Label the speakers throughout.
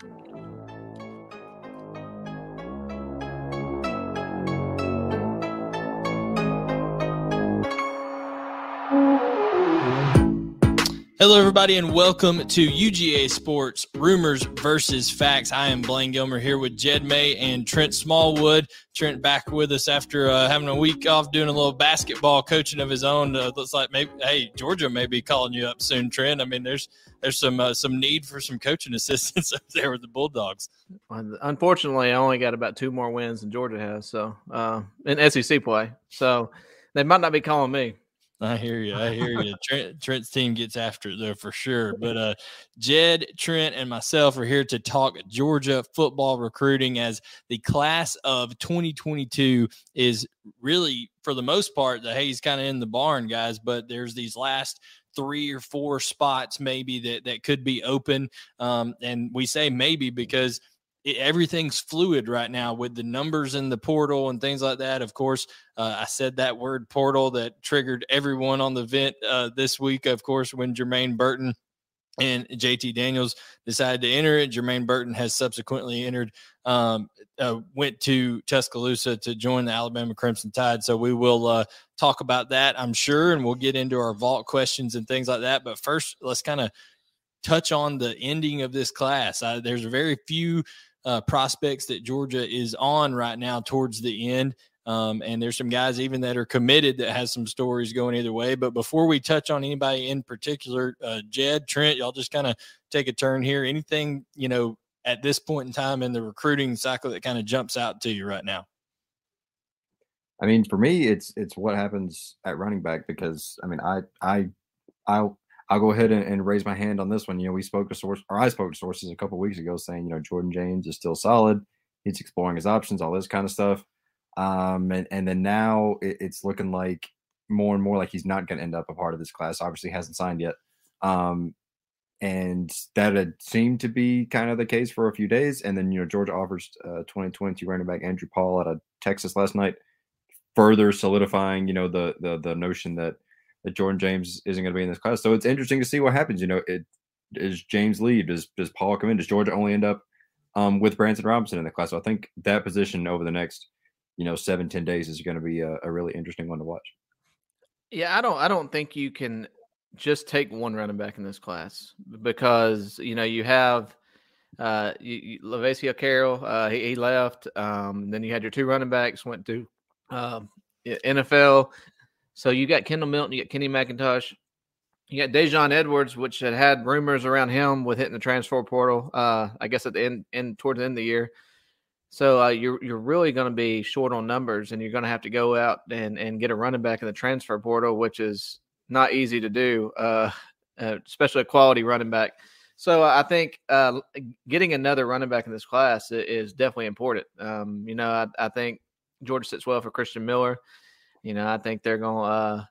Speaker 1: Thank you. Hello, everybody, and welcome to UGA Sports Rumors versus Facts. I am Blaine Gilmer here with Jed May and Trent Smallwood. Trent back with us after uh, having a week off doing a little basketball coaching of his own. Uh, looks like maybe hey Georgia may be calling you up soon, Trent. I mean, there's there's some uh, some need for some coaching assistance up there with the Bulldogs.
Speaker 2: Unfortunately, I only got about two more wins than Georgia has, so uh, in SEC play. So they might not be calling me.
Speaker 1: I hear you. I hear you. Trent, Trent's team gets after it though for sure. But uh, Jed, Trent, and myself are here to talk Georgia football recruiting as the class of 2022 is really, for the most part, the hay's kind of in the barn, guys. But there's these last three or four spots maybe that that could be open, um, and we say maybe because it, everything's fluid right now with the numbers in the portal and things like that. Of course, uh, I said that word portal that triggered everyone on the vent uh, this week. Of course, when Jermaine Burton and JT Daniels decided to enter it, Jermaine Burton has subsequently entered, um, uh, went to Tuscaloosa to join the Alabama Crimson Tide. So we will uh, talk about that, I'm sure, and we'll get into our vault questions and things like that. But first, let's kind of touch on the ending of this class. Uh, there's very few uh, prospects that Georgia is on right now towards the end. Um, and there's some guys even that are committed that has some stories going either way. But before we touch on anybody in particular, uh, Jed, Trent, y'all just kind of take a turn here. Anything, you know, at this point in time in the recruiting cycle that kind of jumps out to you right now?
Speaker 3: I mean, for me, it's it's what happens at running back because I mean, I I I I'll go ahead and, and, raise my hand on this one. You know, we spoke to source, or I spoke to sources a couple weeks ago saying, you know, Jordan James is still solid. He's exploring his options, all this kind of stuff. Um, and, and then now it, it's looking like more and more like he's not going to end up a part of this class. Obviously, hasn't signed yet. Um, and that had seemed to be kind of the case for a few days. And then, you know, Georgia offers uh, 2022 running back Andrew Paul out of Texas last night, further solidifying, you know, the the the notion that – that Jordan James isn't going to be in this class. So it's interesting to see what happens. You know, it is James leave? Does does Paul come in? Does Georgia only end up um, with Branson Robinson in the class? So I think that position over the next, you know, seven ten days is going to be a, a really interesting one to watch.
Speaker 2: Yeah, I don't I don't think you can just take one running back in this class because you know you have uh you, you, Carroll uh he, he left um then you had your two running backs went to um NFL so you got Kendall Milton, you got Kenny McIntosh, you got Daijun Edwards, which had had rumors around him with hitting the transfer portal. Uh, I guess at the end, end towards the end of the year. So uh, you're you're really going to be short on numbers, and you're going to have to go out and and get a running back in the transfer portal, which is not easy to do, uh, uh especially a quality running back. So I think uh, getting another running back in this class is definitely important. Um, you know, I, I think Georgia sits well for Christian Miller. You know, I think they're going to, uh,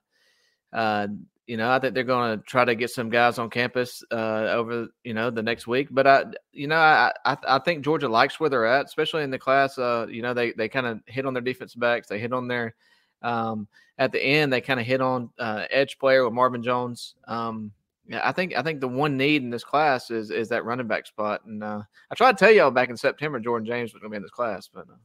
Speaker 2: uh, you know, I think they're going to try to get some guys on campus uh, over, you know, the next week. But I, you know, I, I, I think Georgia likes where they're at, especially in the class. Uh, you know, they they kind of hit on their defense backs. They hit on their, um, at the end, they kind of hit on uh, edge player with Marvin Jones. Um, yeah, I think I think the one need in this class is is that running back spot. And uh, I tried to tell y'all back in September, Jordan James was going to be in this class, but. Uh,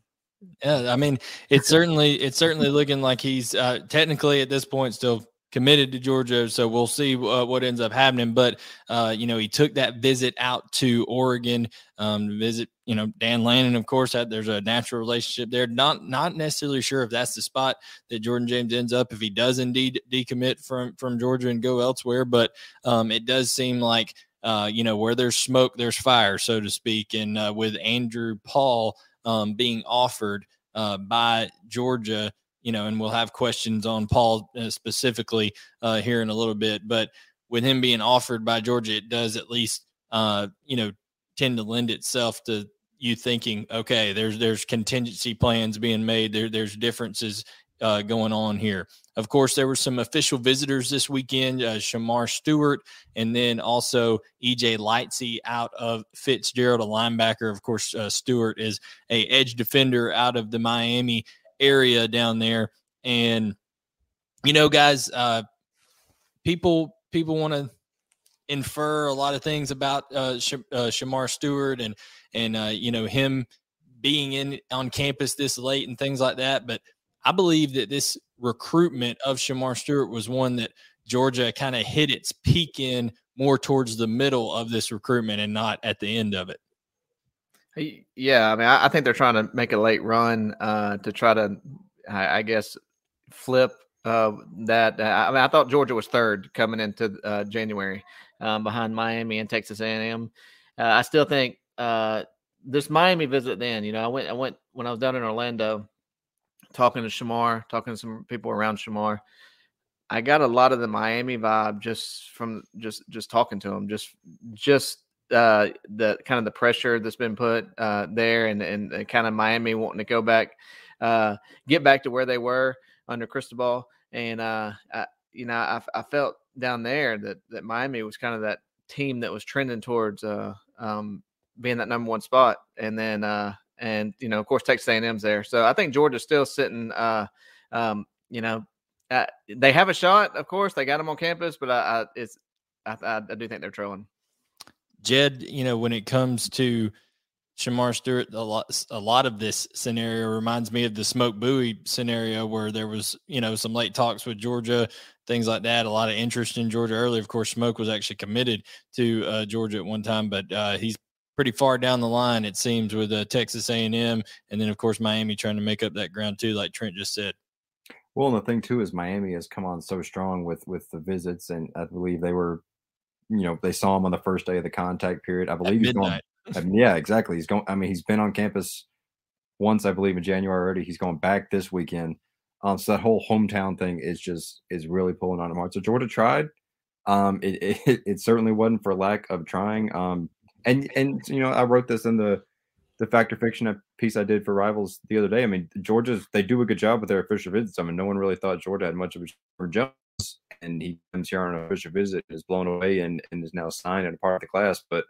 Speaker 1: yeah, I mean, it's certainly it's certainly looking like he's uh, technically at this point still committed to Georgia. So we'll see uh, what ends up happening. But uh, you know, he took that visit out to Oregon um, to visit. You know, Dan Lanning, of course. There's a natural relationship there. Not not necessarily sure if that's the spot that Jordan James ends up if he does indeed decommit from from Georgia and go elsewhere. But um, it does seem like. Uh, you know, where there's smoke, there's fire, so to speak. And uh, with Andrew Paul, um, being offered uh, by Georgia. You know, and we'll have questions on Paul uh, specifically uh, here in a little bit. But with him being offered by Georgia, it does at least uh, you know tend to lend itself to you thinking, okay, there's there's contingency plans being made. There there's differences uh, going on here. Of course, there were some official visitors this weekend, uh, Shemar Stewart, and then also EJ Lightsey out of Fitzgerald, a linebacker. Of course, uh, Stewart is a edge defender out of the Miami area down there. And you know, guys, uh, people people want to infer a lot of things about uh, Sh- uh, Shemar Stewart and and uh, you know him being in on campus this late and things like that. But I believe that this recruitment of Shemar Stewart was one that Georgia kind of hit its peak in more towards the middle of this recruitment and not at the end of it.
Speaker 2: Yeah, I mean, I, think they're trying to make a late run uh, to try to, I, I guess, flip uh, that. I mean, I thought Georgia was third coming into uh, January um, behind Miami and Texas A&M. Uh, I still think uh, this Miami visit. Then, you know, I went, I went when I was down in Orlando, talking to Shemar, talking to some people around Shemar, I got a lot of the Miami vibe just from just just talking to him, just just uh, the kind of the pressure that's been put uh, there, and and kind of Miami wanting to go back, uh, get back to where they were under Cristobal, and uh, I, you know I, I felt down there that that Miami was kind of that team that was trending towards uh, um, being that number one spot, and then uh, and you know of course Texas A&M's there, so I think Georgia's still sitting, uh, um, you know. They have a shot, of course. They got them on campus, but I, I it's I, I, do think they're trolling.
Speaker 1: Jed, you know, when it comes to Shemar Stewart, a lot, a lot of this scenario reminds me of the Smoke Bowie scenario where there was, you know, some late talks with Georgia, things like that. A lot of interest in Georgia early. Of course, Smoke was actually committed to uh, Georgia at one time, but uh, he's pretty far down the line, it seems, with uh, Texas A&M, and then of course Miami trying to make up that ground too, like Trent just said.
Speaker 3: Well, and the thing too is Miami has come on so strong with with the visits, and I believe they were you know, they saw him on the first day of the contact period. I believe he's going. I mean, yeah, exactly. He's going. I mean, he's been on campus once, I believe, in January already. He's going back this weekend. Um, so that whole hometown thing is just is really pulling on him hard. So Georgia tried. Um, it, it, it certainly wasn't for lack of trying. Um, and and you know, I wrote this in the the fact or fiction piece I did for Rivals the other day. I mean, Georgia's they do a good job with their official visits. I mean, no one really thought Georgia had much of a Jones and he comes here on an official visit, is blown away, and, and is now signed and a part of the class. But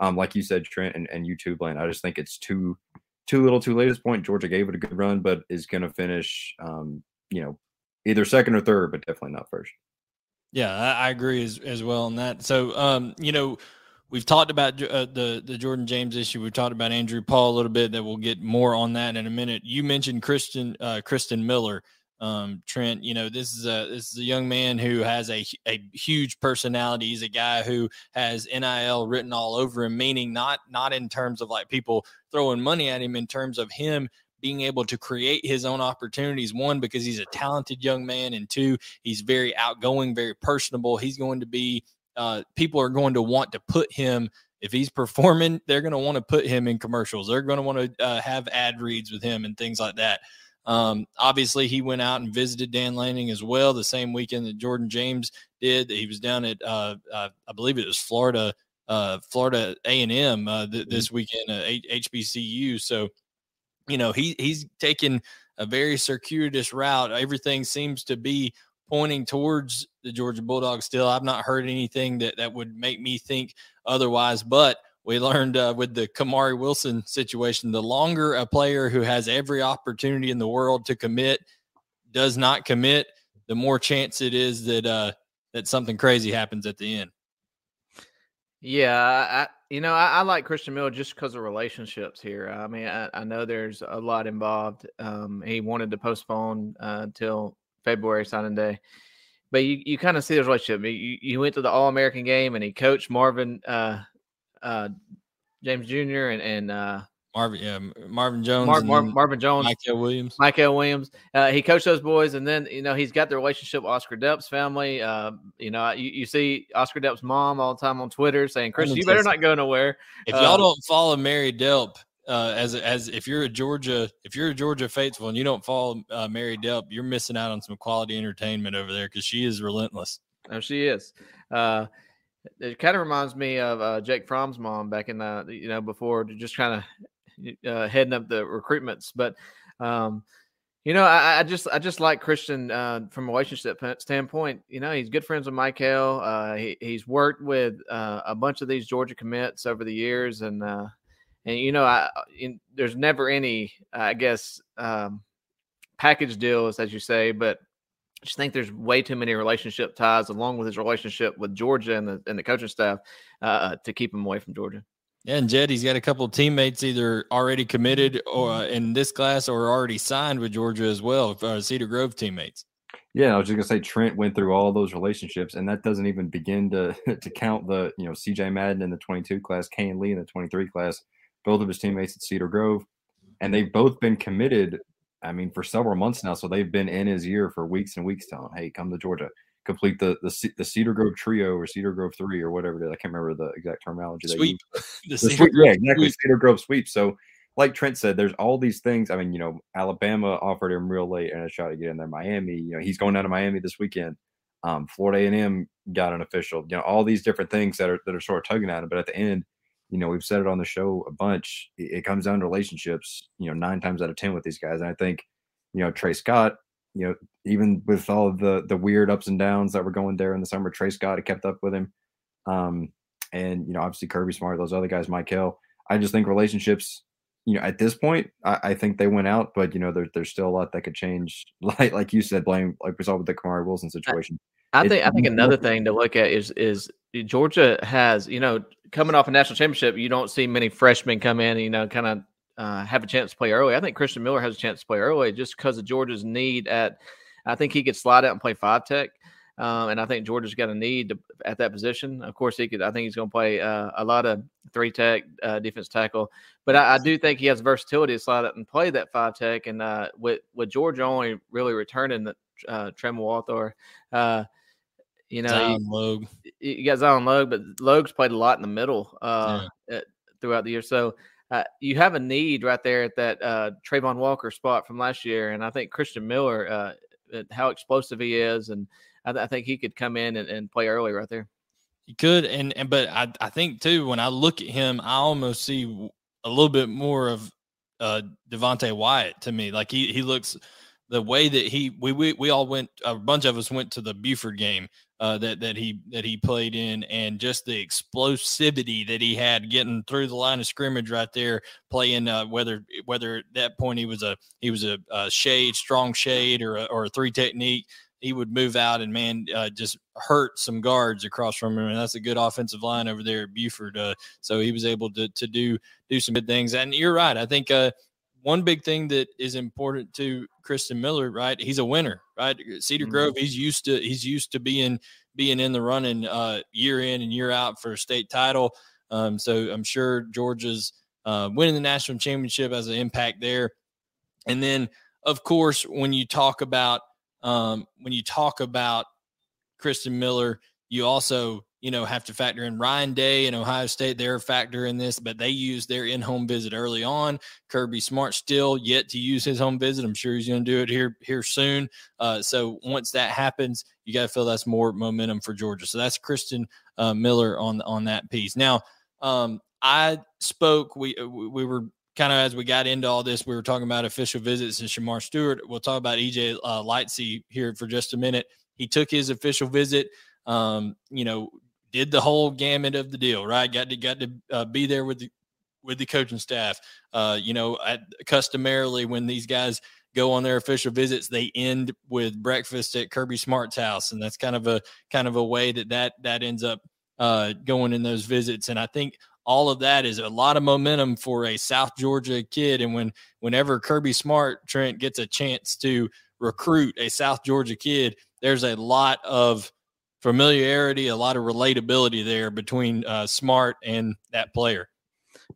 Speaker 3: um, like you said, Trent and, and you too, Blaine, I just think it's too too little, too late at this point. Georgia gave it a good run, but is going to finish, um, you know, either second or third, but definitely not first.
Speaker 1: Yeah, I, I agree as as well on that. So, um, you know. We've talked about uh, the the Jordan James issue. We've talked about Andrew Paul a little bit. That we'll get more on that in a minute. You mentioned Christian uh, Christen Miller um, Trent, you know, this is a this is a young man who has a a huge personality. He's a guy who has NIL written all over him, meaning not not in terms of like people throwing money at him, in terms of him being able to create his own opportunities. One, because he's a talented young man, and two, he's very outgoing, very personable. He's going to be uh, people are going to want to put him if he's performing, they're going to want to put him in commercials. They're going to want to uh, have ad reads with him and things like that. Um, obviously, he went out and visited Dan Lanning as well the same weekend that Jordan James did. He was down at, uh, uh, I believe it was Florida, uh, Florida A and M uh, th- this mm-hmm. weekend, at HBCU. So, you know, he he's taken a very circuitous route. Everything seems to be pointing towards the Georgia Bulldogs. Still, I've not heard anything that that would make me think otherwise, but we learned uh, with the Kamari Wilson situation, the longer a player who has every opportunity in the world to commit does not commit, the more chance it is that uh, that something crazy happens at the end.
Speaker 2: Yeah, I, you know, I, I like Christian Miller just because of relationships here. I mean, I, I, know there's a lot involved. Um, he wanted to postpone uh, until February signing day, but you, you kind of see the relationship. You, you went to the All American game and he coached Marvin uh, uh, James Jr. and and uh,
Speaker 1: Marvin, yeah, Marvin Jones,
Speaker 2: Mar- Mar- Marvin Jones,
Speaker 1: Mykel Williams,
Speaker 2: Michael Williams. Uh, he coached those boys, and then you know he's got the relationship with Oscar Delp's family. Uh, you know, you, you see Oscar Delp's mom all the time on Twitter saying, "Chris, you better not go nowhere."
Speaker 1: If y'all uh, don't follow Mary Delp, uh, as as if you're a Georgia if you're a Georgia faithful and you don't follow uh, Mary Delp, you're missing out on some quality entertainment over there because she is relentless.
Speaker 2: Oh, she is. Uh, it kind of reminds me of uh, Jake Fromm's mom back in the you know before just kind of uh, heading up the recruitments. But um, you know, I, I, just I just like Christian uh, from a relationship standpoint. You know, he's good friends with Mykel. Uh, he, he's worked with uh, a bunch of these Georgia commits over the years, and uh, and you know, I in, there's never any I guess um, package deals as you say, but I just think there's way too many relationship ties, along with his relationship with Georgia and the and the coaching staff, uh, to keep him away from Georgia.
Speaker 1: Yeah, and Jed, he's got a couple of teammates either already committed or uh, in this class or already signed with Georgia as well, uh, Cedar Grove teammates.
Speaker 3: Yeah, I was just gonna say Trent went through all those relationships, and that doesn't even begin to to count the you know CJ Madden in the 22 class, Kayin Lee in the 23 class, both of his teammates at Cedar Grove, and they've both been committed. I mean, for several months now, so they've been in his ear for weeks and weeks, telling, "Hey, come to Georgia, complete the the, the Cedar Grove trio or Cedar Grove three or whatever it is. I can't remember the exact terminology.
Speaker 1: Sweep.
Speaker 3: the the sweep. Yeah, exactly. Sweep. Cedar Grove sweep. So like Trent said, there's all these things. I mean, you know, Alabama offered him real late and a shot to get in there. Miami, you know, he's going down to Miami this weekend. Um, Florida A&M got an official. You know, all these different things that are that are sort of tugging at him. But at the end, you know, we've said it on the show a bunch. It, it comes down to relationships. You know, nine times out of ten with these guys. And I think, you know, Tray Scott. You know, even with all of the the weird ups and downs that were going there in the summer, Tray Scott had kept up with him. Um, and you know, obviously Kirby Smart, those other guys, Michael. I just think relationships you know, at this point, I, I, think they went out, but you know, there, there's still a lot that could change. Like like you said, Blaine like we saw with the Kamari Wilson situation.
Speaker 2: I, I think I think another thing to look at is is Georgia has you know coming off a national championship, you don't see many freshmen come in, and, you know, kind of uh, have a chance to play early. I think Christian Miller has a chance to play early just because of Georgia's need at. I think he could slide out and play five tech. Um, and I think Georgia's got a need to, at that position. Of course, he could. I think he's going to play uh, a lot of three tech uh, defense tackle, but I, I, do think he has versatility to slide up and play that five tech. And uh, with with Georgia only really returning the uh, Tremel uh, you know,
Speaker 1: Zion Logue.
Speaker 2: You got Zion Logue, but Logue's played a lot in the middle uh, yeah. at, throughout the year. So uh, you have a need right there at that uh, Travon Walker spot from last year, and I think Christian Miller, uh, how explosive he is, and I, I think he could come in and, and, play early right there.
Speaker 1: He could, and and but I I think too when I look at him, I almost see a little bit more of uh Devonte Wyatt to me. Like he he looks the way that he we we, we all went a bunch of us went to the Buford game uh, that that he that he played in, and just the explosivity that he had getting through the line of scrimmage right there, playing uh, whether whether at that point he was a he was a, a shade, strong shade, or a, or a three technique he would move out and man uh, just hurt some guards across from him and that's a good offensive line over there at Buford uh, so he was able to to do do some good things and you're right I think uh, one big thing that is important to Christian Miller right? He's a winner right? Cedar mm-hmm. Grove he's used to he's used to being being in the running uh, year in and year out for a state title. Um, so I'm sure Georgia's uh, winning the national championship has an impact there. And then of course when you talk about um, when you talk about Christen Miller, you also you know have to factor in Ryan Day and Ohio State. They're a factor in this, but they use their in-home visit early on. Kirby Smart still yet to use his home visit. I'm sure he's going to do it here here soon. Uh, so once that happens, you got to feel that's more momentum for Georgia. So that's Christian uh, Miller on on that piece. Now, um, I spoke. We we were kind of as we got into all this, we were talking about official visits and Shemar Stewart. We'll talk about EJ uh, Lightsey here for just a minute. He took his official visit. Um, you know, did the whole gamut of the deal, right? Got to got to uh, be there with the with the coaching staff. Uh, you know, at, customarily when these guys go on their official visits, they end with breakfast at Kirby Smart's house, and that's kind of a kind of a way that that that ends up uh, going in those visits. And I think all of that is a lot of momentum for a South Georgia kid. And when whenever Kirby Smart Trent gets a chance to recruit a South Georgia kid, there's a lot of familiarity, a lot of relatability there between uh, Smart and that player.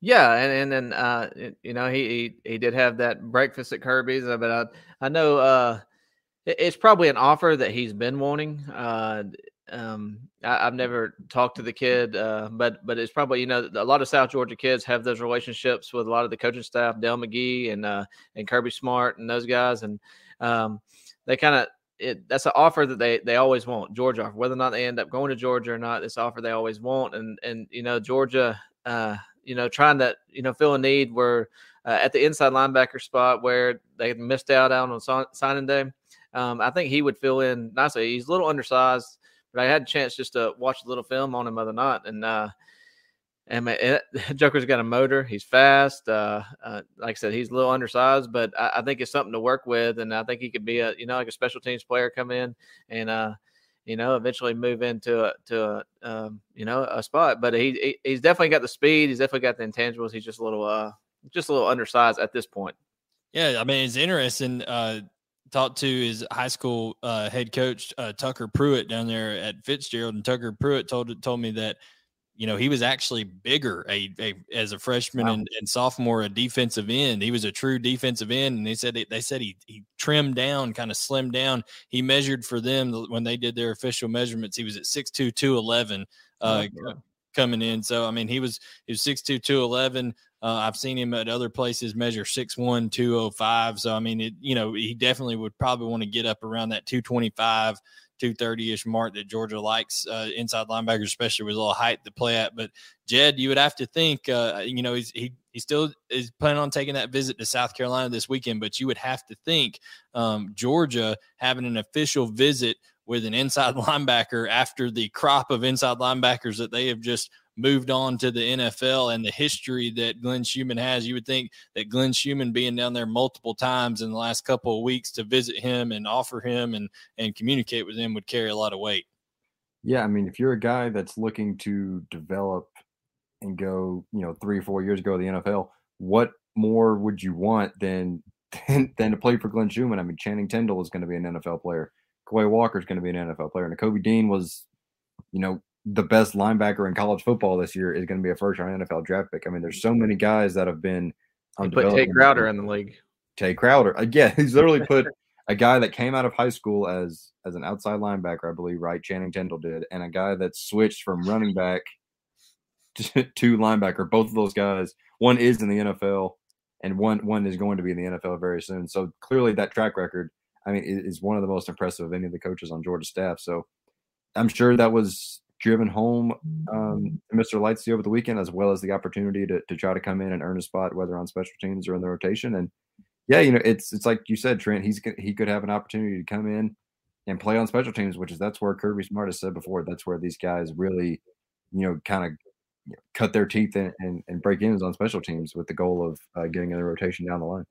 Speaker 2: Yeah, and and then uh, you know he, he, he did have that breakfast at Kirby's, uh, but I I know uh, it's probably an offer that he's been wanting. Uh, um, I, have never talked to the kid, uh, but but it's probably you know a lot of South Georgia kids have those relationships with a lot of the coaching staff, Dell McGee and uh, and Kirby Smart and those guys, and um, they kind of it, that's an offer that they they always want Georgia offer whether or not they end up going to Georgia or not this offer they always want and and you know Georgia uh, you know trying to you know fill a need where uh, at the inside linebacker spot where they missed out on signing day um, I think he would fill in nicely. He's a little undersized but I had a chance just to watch a little film on him other night, and uh, and it, Joker's got a motor. He's fast. Uh, uh, like I said, he's a little undersized, but I, I, think it's something to work with, and I think he could be a you know like a special teams player come in and uh, you know eventually move into a to a um, you know a spot. But he, he, he's definitely got the speed. He's definitely got the intangibles. He's just a little uh just a little undersized at this point.
Speaker 1: Yeah, I mean it's interesting. Uh, talked to his high school uh, head coach uh, Tucker Pruitt down there at Fitzgerald, and Tucker Pruitt told told me that you know, he was actually bigger a, a as a freshman wow. and, and, sophomore, a defensive end. He was a true defensive end, and they said they said he he trimmed down, kind of slimmed down. He measured for them when they did their official measurements. He was at six two two eleven uh, oh, coming in. So I mean, he was he was six two two eleven. Uh, I've seen him at other places measure six one two oh five. So I mean, it you know he definitely would probably want to get up around that two twenty five 230 ish mark that Georgia likes uh, inside linebackers, especially with a little height to play at. But Jed, you would have to think, uh, you know, he's, he he still is planning on taking that visit to South Carolina this weekend, but you would have to think um, Georgia having an official visit with an inside linebacker after the crop of inside linebackers that they have just moved on to the NFL and the history that Glenn Schumann has, you would think that Glenn Schumann being down there multiple times in the last couple of weeks to visit him and offer him and and communicate with him would carry a lot of weight.
Speaker 3: Yeah, I mean, if you're a guy that's looking to develop and go, you know, three or four years ago to the NFL, what more would you want than than, than to play for Glenn Schumann? I mean, Channing Tindall is going to be an NFL player. Quay Walker is going to be an NFL player. Nakobe Dean was, you know, the best linebacker in college football this year is going to be a first round NFL draft pick. I mean, there's so many guys that have been
Speaker 2: on put Tae Crowder in the league.
Speaker 3: Tae Crowder, uh, again, he's literally put a guy that came out of high school as as an outside linebacker, I believe, right? Channing Tindall did, and a guy that switched from running back to, to linebacker. Both of those guys, one is in the NFL, and one one is going to be in the NFL very soon. So clearly, that track record, I mean, is one of the most impressive of any of the coaches on Georgia staff. So I'm sure that was driven home um, Mr. Lightsey over the weekend, as well as the opportunity to, to try to come in and earn a spot, whether on special teams or in the rotation. And yeah, you know, it's it's like you said, Trent. He's he could have an opportunity to come in and play on special teams, which is that's where Kirby Smart has said before. That's where these guys really, you know, kind of you know, cut their teeth and, and, and break ins on special teams with the goal of uh, getting in the rotation down the line.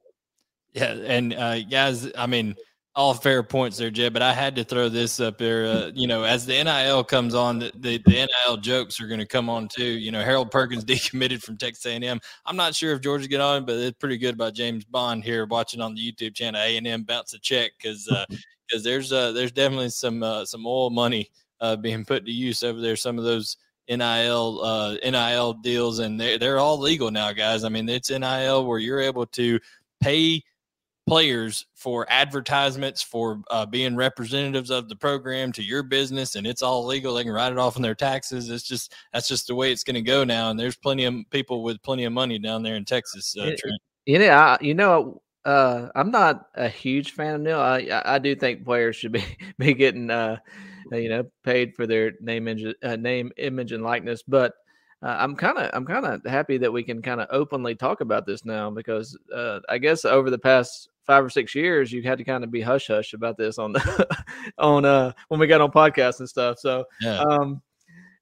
Speaker 1: Yeah, and uh, guys, I mean all fair points there, Jed. But I had to throw this up there. Uh, you know, as the NIL comes on, the, the, the NIL jokes are going to come on too. You know, Harold Perkins decommitted from Texas A&M. I'm not sure if Georgia get on, but it's pretty good about James Bond here watching on the YouTube channel. A&M bounce a check because because uh, there's uh, there's definitely some uh, some oil money uh, being put to use over there. Some of those NIL uh, NIL deals, and they're they're all legal now, guys. I mean, it's NIL where you're able to pay players for advertisements for uh, being representatives of the program to your business and it's all legal they can write it off on their taxes. It's just that's just the way it's going to go now and there's plenty of people with plenty of money down there in texas uh,
Speaker 2: you know I, you know uh, i'm not a huge fan of nil i i do think players should be be getting uh, you know paid for their name image uh, name image and likeness but uh, I'm kind of I'm kind of happy that we can kind of openly talk about this now because uh, I guess over the past five or six years, you had to kind of be hush hush about this on the on uh when we got on podcasts and stuff. So yeah. um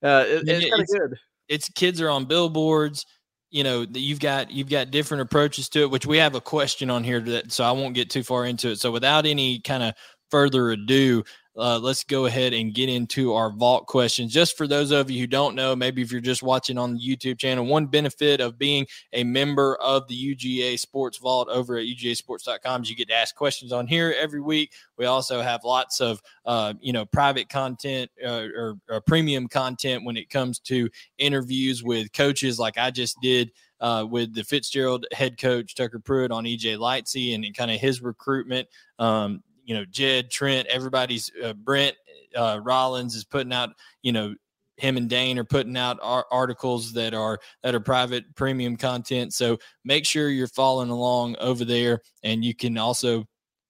Speaker 2: uh it, it's kind of good.
Speaker 1: It's kids are on billboards. You know, you've got you've got different approaches to it, which we have a question on here that so I won't get too far into it. So without any kind of further ado, uh, let's go ahead and get into our vault questions. Just for those of you who don't know, maybe if you're just watching on the YouTube channel, one benefit of being a member of the UGA Sports Vault over at UGASports.com is you get to ask questions on here every week. We also have lots of, uh, you know, private content uh, or, or premium content when it comes to interviews with coaches like I just did. Uh, with the Fitzgerald head coach Tucker Pruitt on EJ Lightsey and kind of his recruitment. Um, you know, Jed, Trent, everybody's uh, Brent uh, Rollins is putting out, you know, him and Dane are putting out articles that are that are private premium content. So make sure you're following along over there, and you can also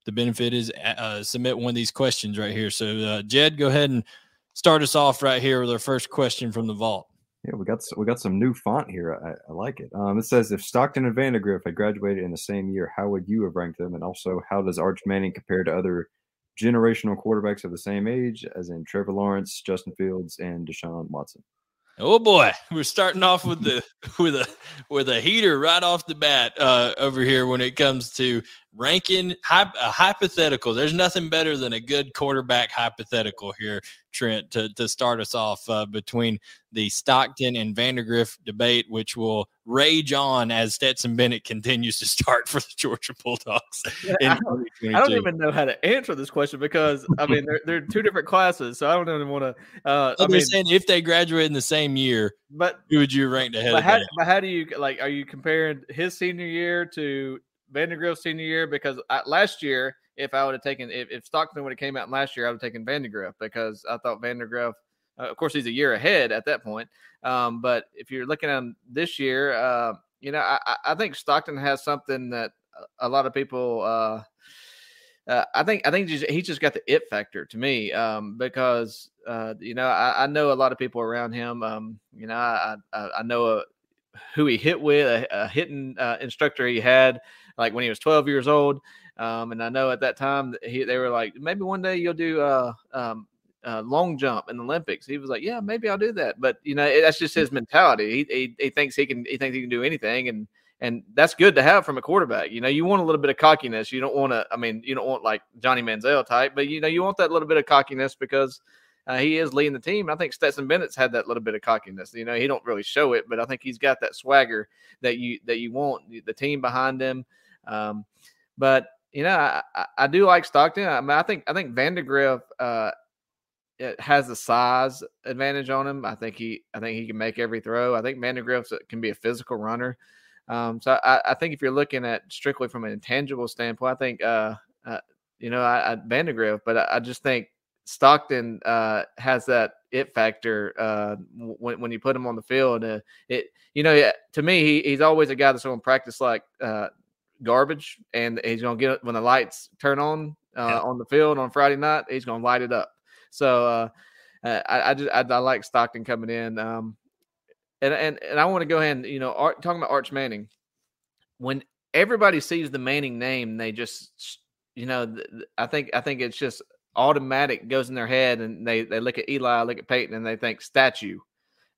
Speaker 1: the benefit is uh, uh submit one of these questions right here. So uh, Jed, go ahead and start us off right here with our first question from the vault.
Speaker 3: Yeah, we got we got some new font here. I, I like it. Um, it says if Stockton and Vandagriff had graduated in the same year, how would you have ranked them? And also, how does Arch Manning compare to other generational quarterbacks of the same age, as in Trevor Lawrence, Justin Fields, and Deshaun Watson?
Speaker 1: Oh boy, we're starting off with the with a with a heater right off the bat uh, over here when it comes to ranking hy- a hypothetical. There's nothing better than a good quarterback hypothetical here, Trent, to, to start us off uh, between the Stockton and Vandagriff debate, which will rage on as Stetson Bennett continues to start for the Georgia Bulldogs.
Speaker 2: I, don't, I, don't, even know how to answer this question because I mean they're, they're two different classes, so I don't even want to. Uh,
Speaker 1: so
Speaker 2: I mean,
Speaker 1: saying if they graduate in the same year,
Speaker 2: but
Speaker 1: who would you rank ahead?
Speaker 2: But
Speaker 1: how,
Speaker 2: but how do you like? Are you comparing his senior year to Vandagriff senior year because I, last year, if I would have taken if, if Stockton would have came out last year, I would have taken Vandagriff because I thought Vandagriff, uh, of course, he's a year ahead at that point. Um, but if you're looking at this year, uh, you know, I, I, think Stockton has something that a lot of people. Uh, uh, I think I think he's, he's just got the it factor to me um, because uh, you know I, I, know a lot of people around him. Um, you know I I, I know a, who he hit with a, a hitting uh, instructor he had like when he was 12 years old. Um, and I know at that time he, they were like, maybe one day you'll do uh, um, uh, long jump in the Olympics. He was like, yeah, maybe I'll do that. But you know, that's just his mentality. He, he, he thinks he can he thinks he can do anything, and and that's good to have from a quarterback. You know, you want a little bit of cockiness. You don't want to. I mean, you don't want like Johnny Manziel type, but you know, you want that little bit of cockiness because. Uh, he is leading the team. I think Stetson Bennett's had that little bit of cockiness. You know, he don't really show it, but I think he's got that swagger that you that you want. The team behind him, um, but you know, I, I, do like Stockton. I mean, I think I think Vandagriff uh, it has the size advantage on him. I think he I think he can make every throw. I think Vandagriff can be a physical runner. Um, so I, I, think if you're looking at strictly from an intangible standpoint, I think uh, uh, you know I, I Vandagriff, but I, I, just think Stockton uh, has that it factor uh, when when you put him on the field. Uh, it you know to me he, he's always a guy that's going to practice like uh, garbage, and he's to get it when the lights turn on uh, yeah. on the field on Friday night. He's to light it up. So uh, uh, I, I just I, I, like Stockton coming in, um, and and and I want to go ahead and you know Art, talking about Arch Manning. When everybody sees the Manning name, they just you know I think I think it's just automatic goes in their head, and they they look at Eli, look at Peyton, and they think statue.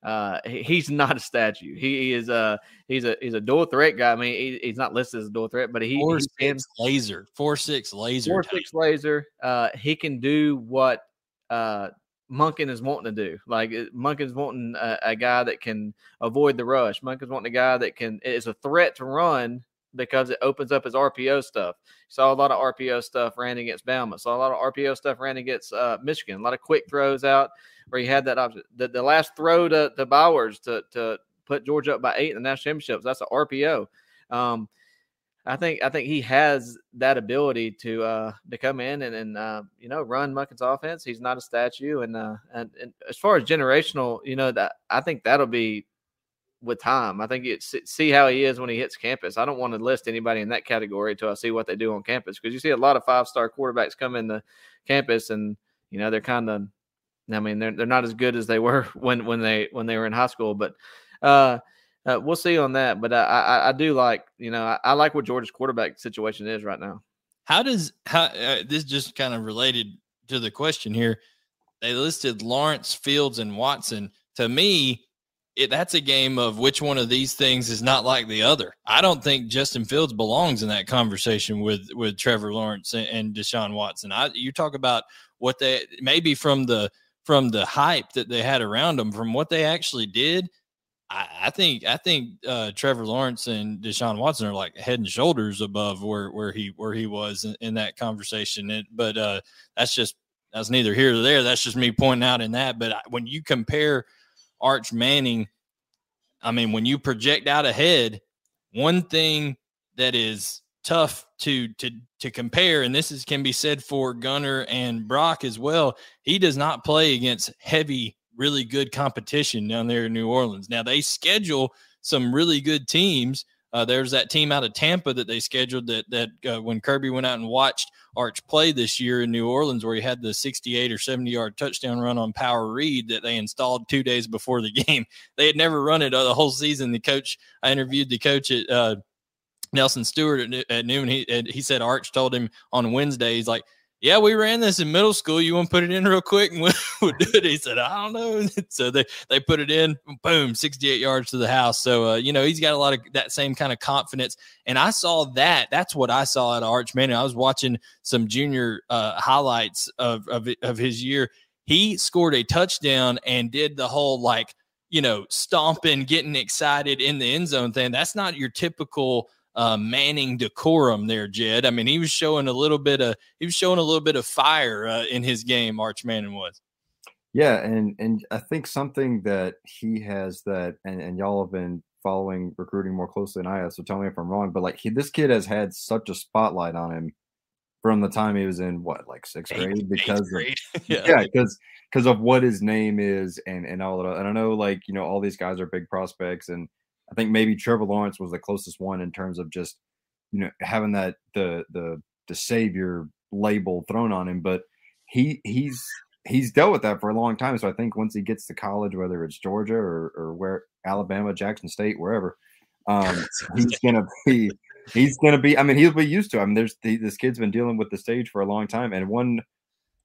Speaker 2: Uh, he's not a statue. He, he, is a he's a he's a dual threat guy. I mean, he, he's not listed as a dual threat, but he
Speaker 1: four six laser, four six laser,
Speaker 2: four six laser. Uh, he can do what uh Monken is wanting to do. Like Monken's wanting a, a, guy that can avoid the rush. Monken's wanting a guy that can is a threat to run because it opens up his RPO stuff. Saw a lot of RPO stuff ran against Bama. Saw a lot of RPO stuff ran against uh, Michigan. A lot of quick throws out where he had that option. The, the last throw to, to Bowers to, to put Georgia up by eight in the national championships, that's an RPO. Um, I think I think he has that ability to uh, to come in and, and uh, you know run Monken's offense. He's not a statue, and, uh, and and as far as generational, you know that I think that'll be with time. I think it's see how he is when he hits campus. I don't want to list anybody in that category until I see what they do on campus because you see a lot of five star quarterbacks come in the campus and you know they're kind of I mean, they're they're not as good as they were when when they when they were in high school, but uh, uh, we'll see on that. But I, I, I do like you know I, I, like what Georgia's quarterback situation is right now.
Speaker 1: How does how uh, this just kind of related to the question here? They listed Lawrence, Fields, and Watson. To me, it, that's a game of which one of these things is not like the other. I don't think Justin Fields belongs in that conversation with with Trevor Lawrence and, and Deshaun Watson. I, you talk about what they maybe from the from the hype that they had around them, from what they actually did, I, I think I think uh, Trevor Lawrence and Deshaun Watson are like head and shoulders above where where he where he was in, in that conversation. It, but uh, that's just that's neither here nor there. That's just me pointing out in that. But I, when you compare Arch Manning, I mean, when you project out ahead, one thing that is tough to to to compare, and this is can be said for Gunner and Brock as well. He does not play against heavy, really good competition down there in New Orleans. Now they schedule some really good teams. Uh, there's that team out of Tampa that they scheduled that that uh, when Kirby went out and watched Arch play this year in New Orleans, where he had the 68 or 70 yard touchdown run on Power Read that they installed two days before the game. They had never run it uh, the whole season. The coach, I interviewed the coach at uh, Nelson Stewart at, at noon. He he said Arch told him on Wednesday, he's like, yeah, we ran this in middle school. You want to put it in real quick and we'll, we'll do it. He said, I don't know. so they, they put it in, boom, 68 yards to the house. So, uh, you know, he's got a lot of that same kind of confidence. And I saw that. That's what I saw at Arch Manning. I was watching some junior uh, highlights of, of, of his year. He scored a touchdown and did the whole like, you know, stomping, getting excited in the end zone thing. That's not your typical – uh, Manning decorum there, Jed. I mean, he was showing a little bit of he was showing a little bit of fire uh, in his game. Arch Manning was.
Speaker 3: Yeah, and and I think something that he has that, and, and y'all have been following recruiting more closely than I have. So tell me if I'm wrong, but like he, this kid has had such a spotlight on him from the time he was in what like sixth grade because grade. Of, yeah because because of what his name is and and all that. And I know like you know all these guys are big prospects and I think maybe Trevor Lawrence was the closest one in terms of just you know having that the the the savior label thrown on him, but he he's he's dealt with that for a long time. So I think once he gets to college, whether it's Georgia or or where Alabama, Jackson State, wherever, um, he's gonna be he's gonna be. I mean, he'll be used to. It. I mean, there's this kid's been dealing with the stage for a long time, and one.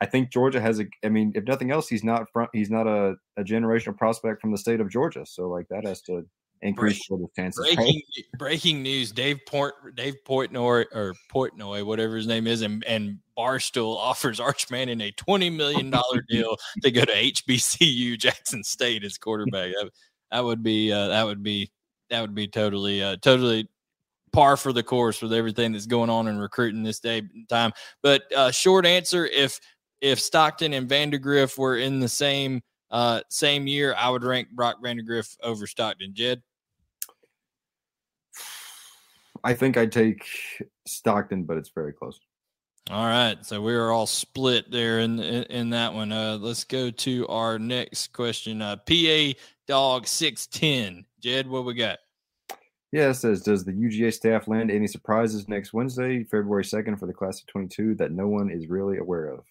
Speaker 3: I think Georgia has a. I mean, if nothing else, he's not front. He's not a, a generational prospect from the state of Georgia. So like that has to increase the chances.
Speaker 1: Breaking, breaking news: Dave Port, Dave Portnoy or Portnoy, whatever his name is, and, and Barstool offers Arch Manning a twenty million dollar deal to go to HBCU Jackson State as quarterback. that, that, would be uh, that would be that would be totally uh, totally par for the course with everything that's going on in recruiting this day time. But uh, short answer: if if Stockton and Vandagriff were in the same uh, same year, I would rank Brock Vandagriff over Stockton. Jed.
Speaker 3: I think I'd take Stockton, but it's very close.
Speaker 1: All right, so we are all split there in in, in that one. Uh, let's go to our next question. Uh, PA Dog six ten. Jed, what we got?
Speaker 3: Yeah, it says, does the UGA staff land any surprises next Wednesday, February second, for the class of twenty two that no one is really aware of?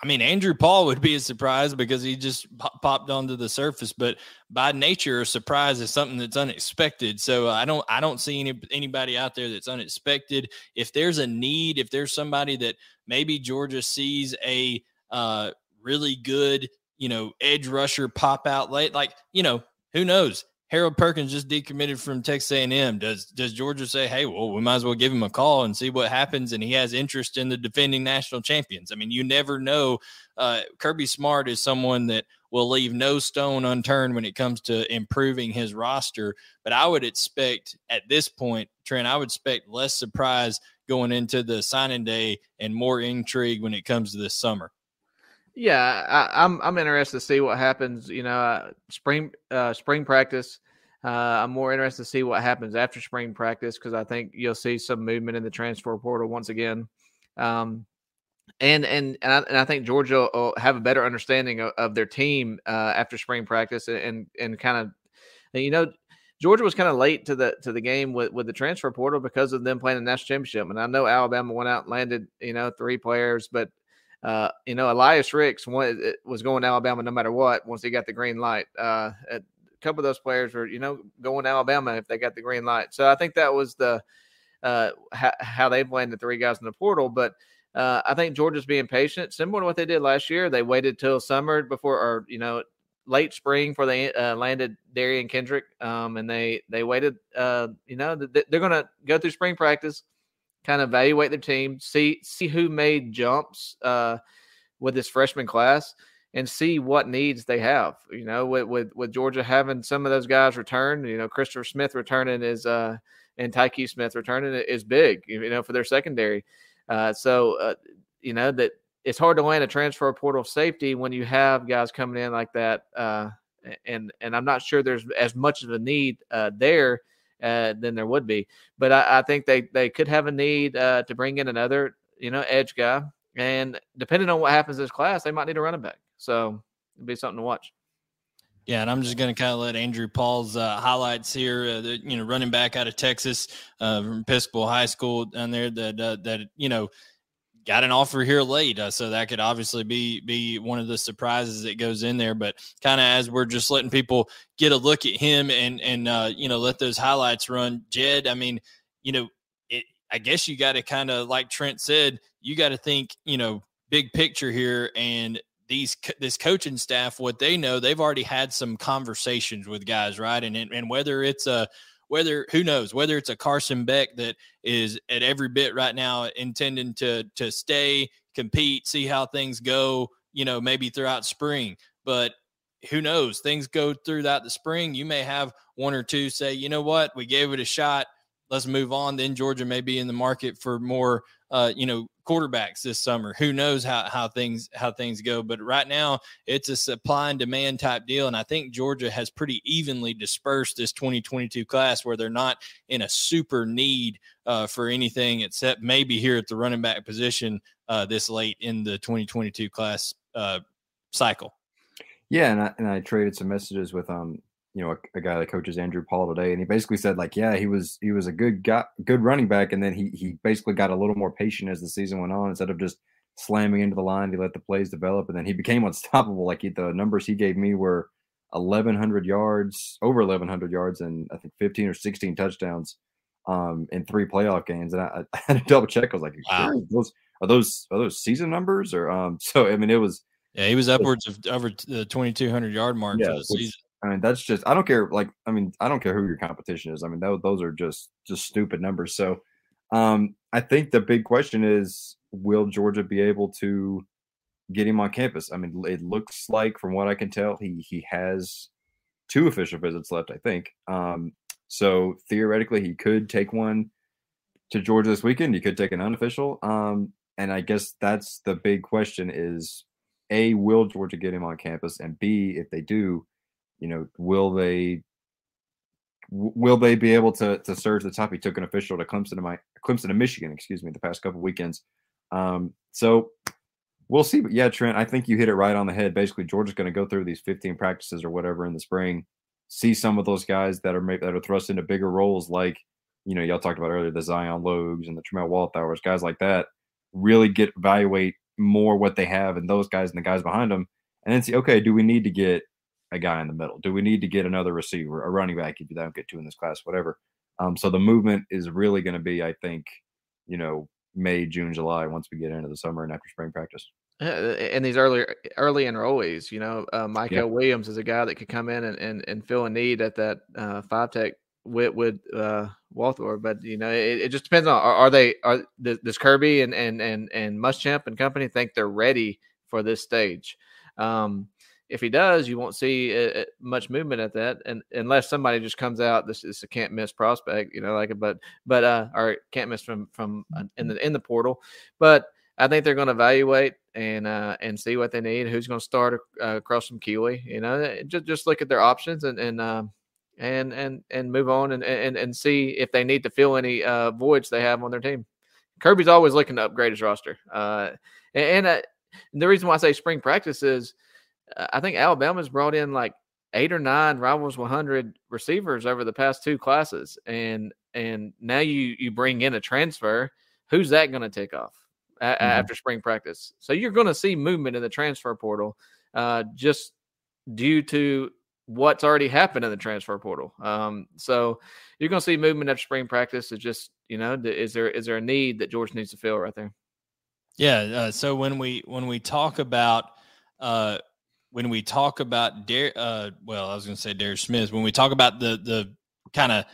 Speaker 1: I mean, Andrew Paul would be a surprise because he just popped onto the surface, but by nature, a surprise is something that's unexpected. So I don't, I don't see any anybody out there that's unexpected. If there's a need, if there's somebody that maybe Georgia sees a uh, really good, you know, edge rusher pop out late, like you know, who knows? Harold Perkins just decommitted from Texas A&M. Does does Georgia say, "Hey, well, we might as well give him a call and see what happens"? And he has interest in the defending national champions. I mean, you never know. Uh, Kirby Smart is someone that will leave no stone unturned when it comes to improving his roster. But I would expect at this point, Trent, I would expect less surprise going into the signing day and more intrigue when it comes to this summer.
Speaker 2: Yeah, I, am I'm, I'm interested to see what happens. You know, uh, spring uh, spring practice. Uh, I'm more interested to see what happens after spring practice because I think you'll see some movement in the transfer portal once again. Um, and and and I, and I, think Georgia will have a better understanding of, of their team uh, after spring practice and and kind of you know Georgia was kind of late to the to the game with, with the transfer portal because of them playing the national championship. And I know Alabama went out and landed you know three players, but uh, you know, Elias Ricks was going to Alabama no matter what once he got the green light. Uh, a couple of those players were, you know, going to Alabama if they got the green light. So I think that was the uh, ha- how they blamed the three guys in the portal. But uh, I think Georgia's being patient, similar to what they did last year. They waited till summer before, or you know, late spring before they uh, landed Derion Kendrick, um, and they they waited. Uh, you know, they're going to go through spring practice kind of evaluate their team, see see who made jumps uh, with this freshman class, and see what needs they have. You know, with, with with Georgia having some of those guys return, you know, Christopher Smith returning is uh, and Tykee Smith returning is big. You know, for their secondary. Uh, so uh, you know that it's hard to land a transfer portal safety when you have guys coming in like that. Uh, and and I'm not sure there's as much of a need uh, there uh, than there would be. But I, I, think they they could have a need uh, to bring in another you know edge guy, and depending on what happens this class, they might need a running back. So it'd be something to watch.
Speaker 1: Yeah, and I'm just going to kind of let Andrew Paul's uh, highlights here. Uh, the, you know, running back out of Texas uh, from Episcopal High School down there that uh, that you know got an offer here late, uh, so that could obviously be be one of the surprises that goes in there. But kind of as we're just letting people get a look at him and and uh, you know let those highlights run, Jed. I mean, you know, it, I guess you got to kind of, like Trent said, you got to think, you know, big picture here. And these this coaching staff, what they know, they've already had some conversations with guys, right? And and whether it's a whether who knows whether it's a Carson Beck that is at every bit right now intending to to stay, compete, see how things go, you know, maybe throughout spring. But who knows? Things go throughout the spring. You may have one or two say, you know what, we gave it a shot. Let's move on. Then Georgia may be in the market for more, uh, you know, quarterbacks this summer. Who knows how how things how things go? But right now, it's a supply and demand type deal, and I think Georgia has pretty evenly dispersed this 2022 class, where they're not in a super need uh, for anything except maybe here at the running back position uh, this late in the 2022 class uh, cycle.
Speaker 3: Yeah, and I, and I traded some messages with um you know a, a, guy that coaches Andrew Paul today, and he basically said like yeah he was he was a good guy, good running back, and then he he basically got a little more patient as the season went on instead of just slamming into the line. He let the plays develop, and then he became unstoppable. Like he, the numbers he gave me were 1,100 yards, over 1,100 yards, and I think 15 or 16 touchdowns um, in three playoff games. And I, I had to double check. I was like, wow. those are those are those season numbers or um? So I mean, it was
Speaker 1: yeah, he was upwards of over the 2,200 yard mark yeah, for the season.
Speaker 3: I mean, that's just I don't care. Like, I mean, I don't care who your competition is. I mean, that, those are just just stupid numbers. So, um, I think the big question is, will Georgia be able to get him on campus? I mean, it looks like, from what I can tell, he he has two official visits left. I think. Um, so theoretically, he could take one to Georgia this weekend. He could take an unofficial. Um, and I guess that's the big question: is a, will Georgia get him on campus? And B, if they do, you know, will they will they be able to to surge the top? He took an official to Clemson to my Clemson to Michigan, excuse me, the past couple weekends. Um, so we'll see. But yeah, Trent, I think you hit it right on the head. Basically, Georgia's going to go through these 15 practices or whatever in the spring, see some of those guys that are maybe that are thrust into bigger roles, like you know y'all talked about earlier, the Zion Logues and the Tramel Walthours, guys like that. Really get evaluate more what they have and those guys and the guys behind them, and then see, okay, do we need to get a guy in the middle? Do we need to get another receiver, a running back if you don't get two in this class, whatever? Um, so the movement is really going to be, I think, you know, May, June, July once we get into the summer and after spring practice.
Speaker 2: And these early early enrollees, you know, uh, Mykel yeah. Williams is a guy that could come in and, and, and fill a need at that uh, five tech with with uh, Walthour, but you know, it, it just depends on are, are, they are does Kirby and and and and Muschamp and company think they're ready for this stage? Um, if he does, you won't see uh, uh, much movement at that, and unless somebody just comes out, this is a can't miss prospect, you know, like but but uh, or can't miss from from uh, in the in the portal, but. I think they're going to evaluate and uh, and see what they need. Who's going to start uh, across from Keeley? You know, just just look at their options and and um, and and and move on and and, and see if they need to fill any uh, voids they have on their team. Kirby's always looking to upgrade his roster, uh, and, and uh, the reason why I say spring practice is I think Alabama's brought in like eight or nine Rivals 100 receivers over the past two classes, and and now you you bring in a transfer. Who's that going to take off a- mm-hmm. after spring practice? So you're going to see movement in the transfer portal, uh, just due to what's already happened in the transfer portal. Um, so you're going to see movement after spring practice. It's just you know, is there is there a need that George needs to fill right there?
Speaker 1: Yeah. Uh, so when we when we talk about uh, when we talk about Dar- uh, well, I was going to say Darius Smith. When we talk about the the kind of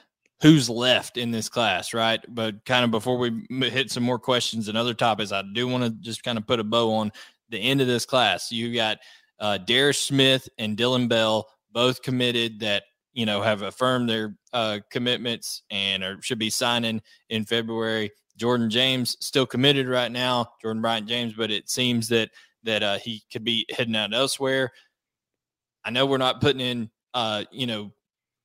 Speaker 1: who's left in this class, right? But kind of before we hit some more questions and other topics, I do want to just kind of put a bow on the end of this class. You got uh, Darius Smith and Dylan Bell both committed that you know have affirmed their uh, commitments and are, should be signing in February. Jordan James still committed right now, Jordan Bryant James, but it seems that that uh, he could be heading out elsewhere. I know we're not putting in uh, you know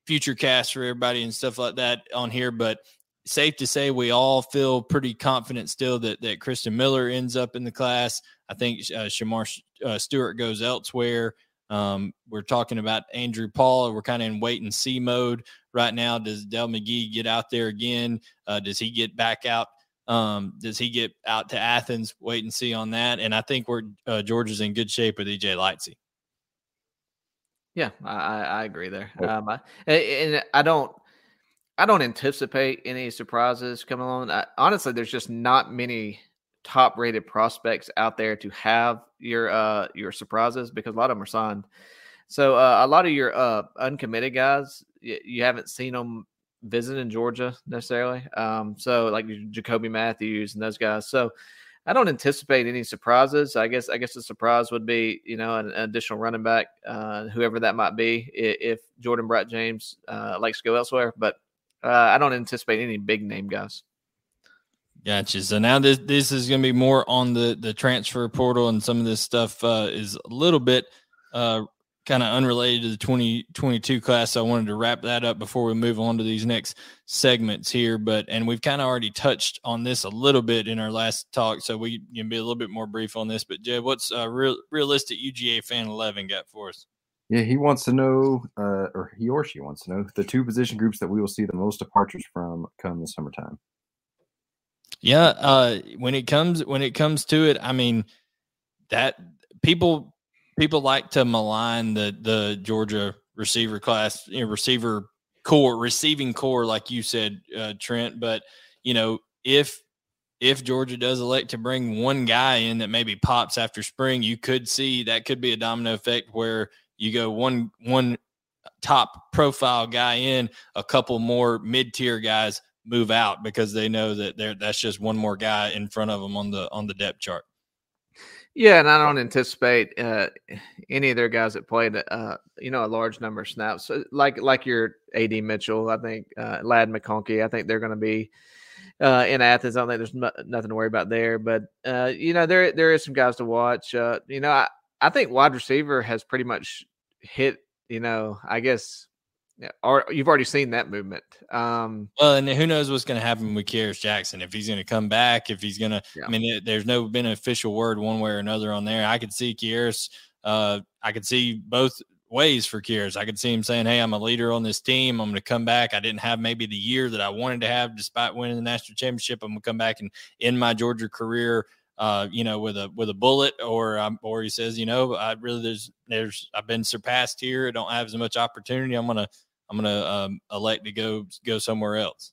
Speaker 1: future casts for everybody and stuff like that on here, but safe to say we all feel pretty confident still that that Christen Miller ends up in the class. I think uh, Shemar uh, Stewart goes elsewhere. Um, we're talking about Andrew Paul. We're kind of in wait and see mode right now. Does Dell McGee get out there again? Uh, does he get back out? Um, does he get out to Athens? Wait and see on that. And I think we're uh, Georgia's in good shape with EJ Lightsey.
Speaker 2: Yeah, I, I agree there. Um, I, and I don't. I don't anticipate any surprises coming along. I, honestly, there's just not many top rated prospects out there to have your uh your surprises because a lot of them are signed. So uh, a lot of your uh uncommitted guys, you, you haven't seen them visit in Georgia necessarily. Um, so like Jacoby Matthews and those guys. So I don't anticipate any surprises. I guess I guess the surprise would be you know an, an additional running back, uh, whoever that might be, if, Jordan Brat James uh, likes to go elsewhere. But uh, I don't anticipate any big name guys.
Speaker 1: Gotcha. So now this this is going to be more on the the transfer portal, and some of this stuff uh, is a little bit uh, kind of unrelated to the 2022 class. So I wanted to wrap that up before we move on to these next segments here. But and we've kind of already touched on this a little bit in our last talk, so we can be a little bit more brief on this. But Jed, what's uh, real realistic UGA fan 11 got for us?
Speaker 3: Yeah, he wants to know, uh, or he or she wants to know the two position groups that we will see the most departures from come the summertime.
Speaker 1: Yeah, uh, when it comes when it comes to it, I mean that people people like to malign the the Georgia receiver class, you know, receiver core, receiving core, like you said, uh, Trent. But you know, if if Georgia does elect to bring one guy in that maybe pops after spring, you could see that could be a domino effect where you go one one top profile guy in, a couple more mid tier guys move out because they know that they're that's just one more guy in front of them on the on the depth chart.
Speaker 2: Yeah, and I don't anticipate uh, any of their guys that played, uh, you know, a large number of snaps. So like like your AD Mitchell, I think uh, Ladd McConkey, I think they're going to be uh, in Athens. I don't think there's no, nothing to worry about there. But uh, you know, there there is some guys to watch. Uh, you know, I, I think wide receiver has pretty much hit. You know, I guess or you've already seen that movement. Um,
Speaker 1: well, and who knows what's going to happen with Kearis Jackson if he's going to come back, if he's going to. Yeah. I mean, there's no been an official word one way or another on there. I could see Kearis. Uh, I could see both ways for Kearis. I could see him saying, "Hey, I'm a leader on this team. I'm going to come back. I didn't have maybe the year that I wanted to have, despite winning the national championship. I'm going to come back and end my Georgia career." Uh, you know, with a with a bullet, or um, or he says, you know, I really there's there's I've been surpassed here. I don't have as much opportunity. I'm gonna I'm gonna um, elect to go go somewhere else.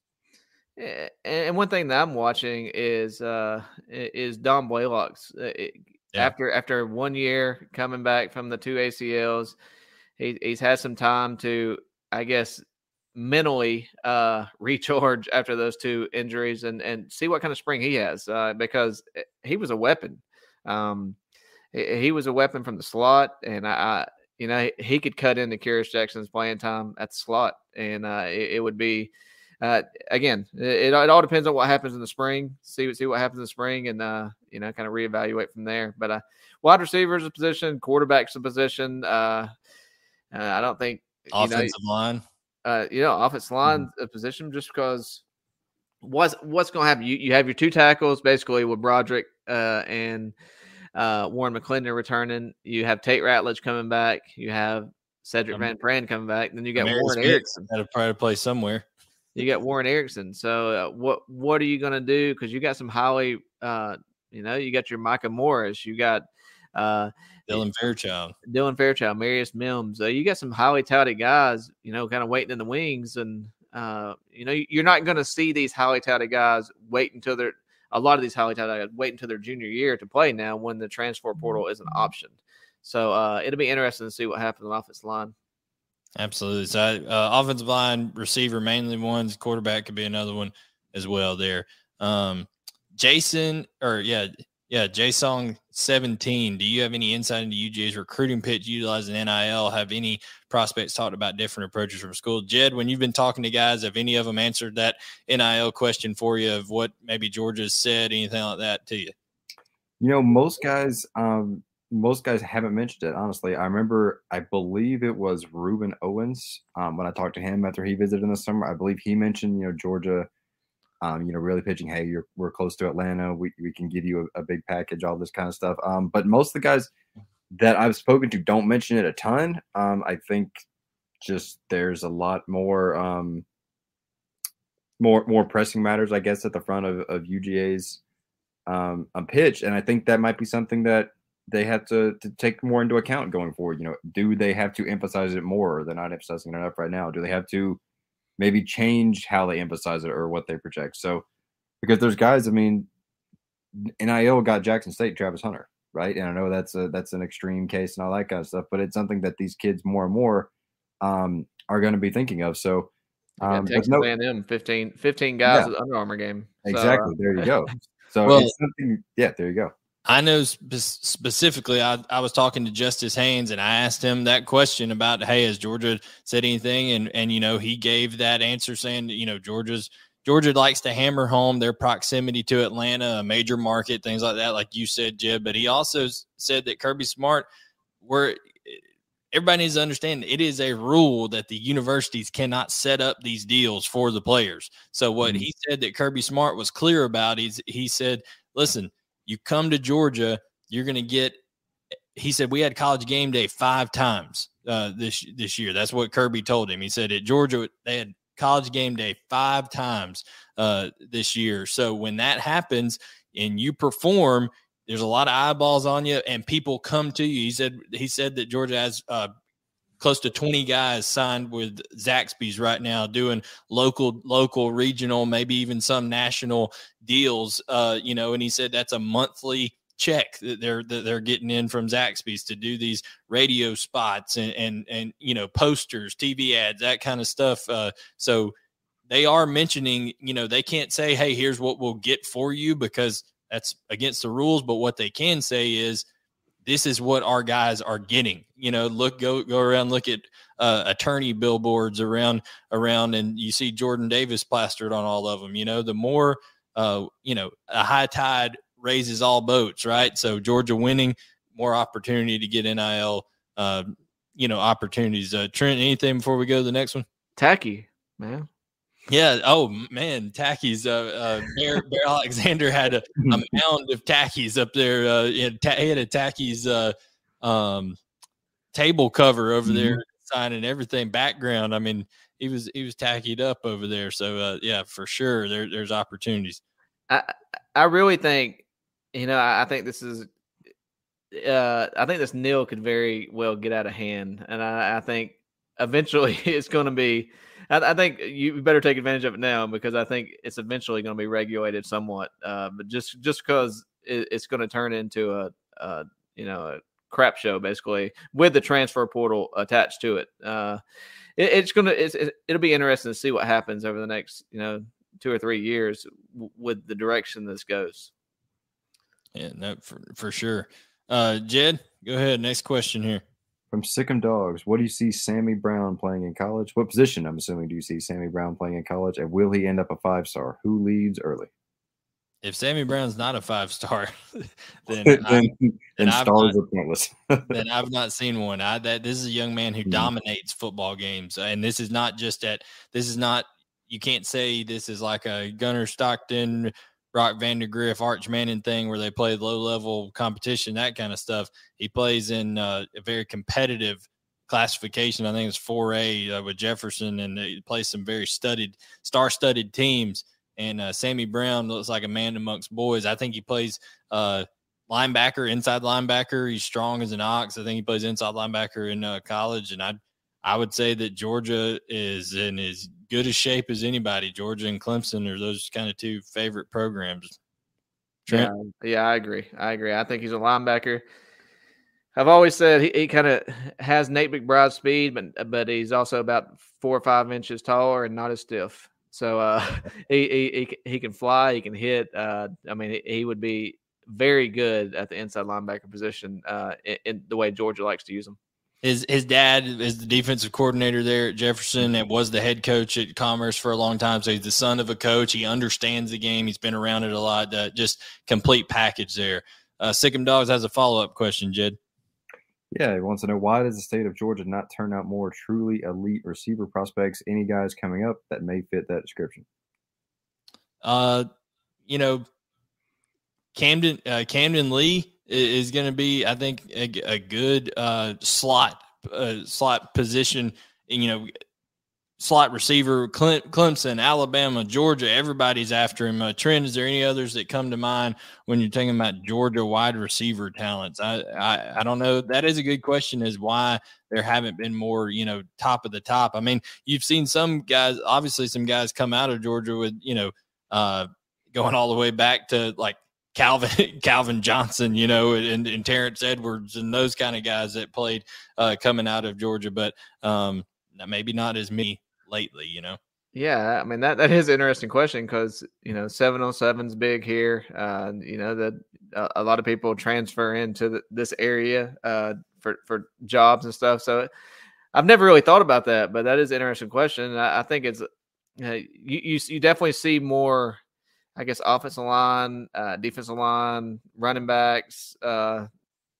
Speaker 2: And one thing that I'm watching is uh, is Dom Blaylock's uh, yeah. after after one year coming back from the two ACLs, he, he's had some time to I guess mentally uh, recharge after those two injuries and and see what kind of spring he has uh, because eh, he was a weapon. Um, he was a weapon from the slot, and I, you know, he could cut into Kearis Jackson's playing time at the slot, and uh, it, it, would be uh, again. It, it, all depends on what happens in the spring. See see what happens in the spring, and uh, you know, kind of reevaluate from there. But uh, wide receivers a position, quarterback's a position. Uh, uh I don't think
Speaker 1: offensive know, line.
Speaker 2: Uh, you know, offensive line mm-hmm. a position just because what's what's going to happen? You you have your two tackles basically with Broderick uh, and uh, Warren McClendon returning. You have Tate Ratledge coming back. You have Sedrick um, Van Pran coming back. Then you got Warren Ericson.
Speaker 1: Got to probably play somewhere.
Speaker 2: You got Warren Ericson. So uh, what what are you going to do? Because you got some highly, uh, you know, you got your Micah Morris. You got uh,
Speaker 1: Dylan Fairchild,
Speaker 2: Dylan Fairchild, Marius Mims. Uh, you got some highly touted guys, you know, kind of waiting in the wings, and uh, you know, you're not going to see these highly touted guys wait until they're a lot of these highly guys wait until their junior year to play now when the transfer mm-hmm. portal is an option. So uh, it'll be interesting to see what happens on offensive line.
Speaker 1: Absolutely. So uh, offensive line, receiver, mainly ones. Quarterback could be another one as well. There, um, Jason, or yeah, yeah, Jason 17. Do you have any insight into UGA's recruiting pitch utilizing NIL? Have any prospects talked about different approaches from school? Jed, when you've been talking to guys, have any of them answered that NIL question for you of what maybe Georgia's said, anything like that to you?
Speaker 3: You know, most guys, um, most guys haven't mentioned it. Honestly, I remember, I believe it was Rueben Owens um, when I talked to him after he visited in the summer. I believe he mentioned, you know, Georgia um, you know, really pitching, hey, you're we're close to Atlanta. We we can give you a, a big package, all this kind of stuff. Um, but most of the guys that I've spoken to don't mention it a ton. Um, I think just there's a lot more um more more pressing matters, I guess, at the front of, of UGA's um, um pitch. And I think that might be something that they have to, to take more into account going forward. You know, do they have to emphasize it more? They're not emphasizing it enough right now. Do they have to maybe change how they emphasize it or what they project. So because there's guys, I mean, NIL got Jackson State, Travis Hunter, right? And I know that's a that's an extreme case and all that kind of stuff, but it's something that these kids more and more um, are going to be thinking of. So
Speaker 2: um, Texas no, A&M, 15, 15 guys yeah. at the Under Armour game.
Speaker 3: So, exactly. Uh, there you go. So well, it's something. Yeah, there you go.
Speaker 1: I know spe- specifically, I, I was talking to Justice Haynes and I asked him that question about, hey, has Georgia said anything? And, and, you know, he gave that answer saying, you know, Georgia's Georgia likes to hammer home their proximity to Atlanta, a major market, things like that, like you said, Jed. But he also said that Kirby Smart, where everybody needs to understand it is a rule that the universities cannot set up these deals for the players. So what mm-hmm. he said that Kirby Smart was clear about is he said, listen, you come to Georgia, you're going to get. He said we had college game day five times uh, this this year. That's what Kirby told him. He said at Georgia they had college game day five times uh, this year. So when that happens and you perform, there's a lot of eyeballs on you, and people come to you. He said he said that Georgia has uh, close to 20 guys signed with Zaxby's right now, doing local, local, regional, maybe even some national deals. Uh, you know, and he said that's a monthly check that they're that they're getting in from Zaxby's to do these radio spots and and and you know posters, TV ads, that kind of stuff. Uh, so they are mentioning, you know, they can't say, "Hey, here's what we'll get for you," because that's against the rules. But what they can say is, this is what our guys are getting. You know, look, go go around, look at uh, attorney billboards around around, and you see Jordan Davis plastered on all of them. You know, the more uh, you know, a high tide raises all boats, right? So Georgia winning, more opportunity to get NIL, uh, you know, opportunities. Uh, Trent, anything before we go to the next one?
Speaker 2: Tacky, man.
Speaker 1: Yeah. Oh man, Takis. Uh, uh Bear, Bear Alexander had a, a, mound of Takis up there. Uh, he had, ta- he had a Takis uh, um, table cover over mm-hmm. there, sign and everything. Background. I mean, he was he was tackied up over there. So uh, yeah, for sure, there there's opportunities.
Speaker 2: I I really think you know, I, think this is uh, I think this nil could very well get out of hand, and I, I think eventually it's going to be. I, I, think you better take advantage of it now because I think it's eventually going to be regulated somewhat. Uh, but just just because it, it's going to turn into a, you know a crap show basically with the transfer portal attached to it. Uh, it it's gonna it's, it'll be interesting to see what happens over the next you know two or three years w- with the direction this goes.
Speaker 1: Yeah, no, for, for sure. Uh, Jed, go ahead. Next question here.
Speaker 3: From Sick'em Dogs, what do you see Sammy Brown playing in college? What position, I'm assuming, do you see Sammy Brown playing in college? And will he end up a five star? Who leads early?
Speaker 1: If Sammy Brown's not a five star, then,
Speaker 3: then, then stars are pointless.
Speaker 1: then I've not seen one. I that this is a young man who mm-hmm. dominates football games, and this is not just at this is not you can't say this is like a Gunner Stockton Brock Vandagriff, Arch Manning thing where they play low level competition, that kind of stuff. He plays in uh, a very competitive classification. I think it's 4A uh, with Jefferson, and he plays some very studied, star studded teams. And uh, Sammy Brown looks like a man amongst boys. I think he plays uh, linebacker, inside linebacker. He's strong as an ox. I think he plays inside linebacker in uh, college. And I, I would say that Georgia is in his good a shape as anybody. Georgia and Clemson are those kind of two favorite programs.
Speaker 2: Trent? Yeah, yeah, I agree. I agree. I think he's a linebacker. I've always said he, he kind of has Nate McBride speed, but but he's also about four or five inches taller and not as stiff. So uh, he, he he can fly, he can hit. Uh, I mean, he, he, would be very good at the inside linebacker position uh, in, in the way Georgia likes to use him.
Speaker 1: His his dad is the defensive coordinator there at Jefferson and was the head coach at Commerce for a long time. So he's the son of a coach. He understands the game. He's been around it a lot. Uh, just complete package there. Uh, Sick'em Dogs has a follow up question, Jed.
Speaker 3: Yeah, he wants to know why does the state of Georgia not turn out more truly elite receiver prospects? Any guys coming up that may fit that description?
Speaker 1: Uh, you know, Camden uh, Camden Lee is going to be, I think, a, a good uh, slot uh, slot position. You know, slot receiver, Clemson, Alabama, Georgia, everybody's after him. Uh, Trent, is there any others that come to mind when you're thinking about Georgia wide receiver talents? I, I, I don't know. That is a good question. Is why there haven't been more, you know, top of the top. I mean, you've seen some guys, obviously, some guys come out of Georgia with, you know, uh, going all the way back to like Calvin Calvin Johnson, you know, and, and Terrence Edwards and those kind of guys that played uh, coming out of Georgia, but um, maybe not as me lately, you know?
Speaker 2: Yeah, I mean that that is an interesting question because you know 707's big here. Uh, you know that a, a, lot of people transfer into the, this area uh, for for jobs and stuff. So I've never really thought about that, but that is an interesting question. I, I think it's uh, you, you you definitely see more, I guess, offensive line, uh, defensive line, running backs, uh,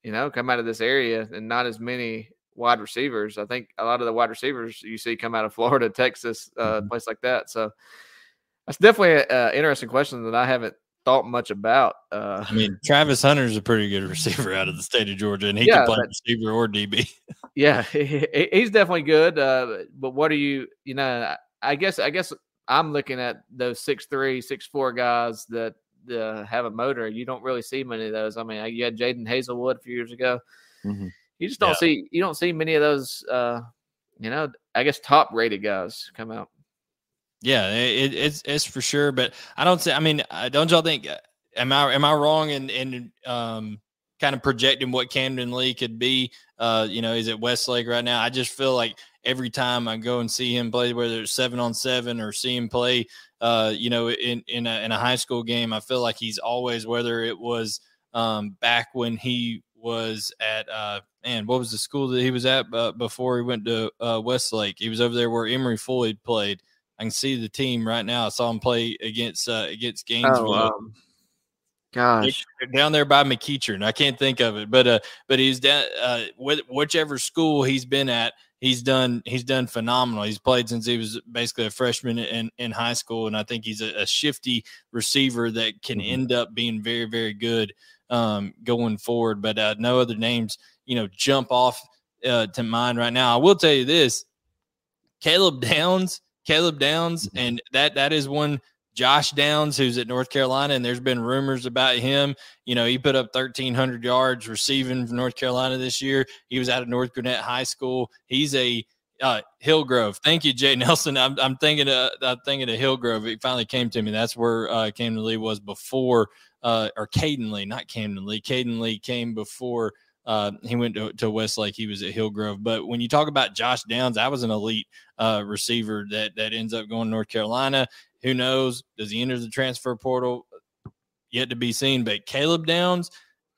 Speaker 2: you know, come out of this area, and not as many wide receivers. I think a lot of the wide receivers you see come out of Florida, Texas, uh, mm-hmm. place like that. So that's definitely an interesting question that I haven't thought much about. Uh,
Speaker 1: I mean, Travis Hunter is a pretty good receiver out of the state of Georgia, and he yeah, can play receiver or DB.
Speaker 2: yeah, he, he's definitely good. Uh, but what are you? You know, I guess I guess I'm looking at those six three, six four guys that uh, have a motor. You don't really see many of those. I mean, you had Jadon Haselwood a few years ago. Mm-hmm. You just don't yeah. see you don't see many of those. Uh, you know, I guess top rated guys come out.
Speaker 1: Yeah, it, it's it's for sure. But I don't say. I mean, don't y'all think? Uh, am I am I wrong in in um kind of projecting what Camden Lee could be? Uh, you know, he's at Westlake right now. I just feel like every time I go and see him play, whether it's seven on seven or see him play, uh, you know, in in a, in a high school game, I feel like he's always whether it was um back when he was at uh man, what was the school that he was at uh, before he went to uh, Westlake? He was over there where Emory Floyd played. I can see the team right now. I saw him play against uh, against oh, Gainesville. Oh, um,
Speaker 2: gosh,
Speaker 1: down there by McEachern. I can't think of it, but uh, but he's down uh, with whichever school he's been at. He's done he's done phenomenal. He's played since he was basically a freshman in, in high school, and I think he's a, a shifty receiver that can mm-hmm. end up being very very good um, going forward. But uh, no other names, you know, jump off uh, to mind right now. I will tell you this: Caleb Downs, Caleb Downs, mm-hmm. and that that is one. Josh Downs, who's at North Carolina, and there's been rumors about him. You know, he put up 1,300 yards receiving for North Carolina this year. He was out of North Gwinnett High School. He's a uh, Hillgrove. Thank you, Jay Nelson. I'm, I'm thinking of I'm thinking of Hillgrove. It finally came to me. That's where uh, Camden Lee was before uh, or Caden Lee, not Camden Lee. Caden Lee came before uh, he went to, to Westlake. He was at Hillgrove. But when you talk about Josh Downs, I was an elite uh, receiver that that ends up going to North Carolina. Who knows? Does he enter the transfer portal? Yet to be seen. But Caleb Downs,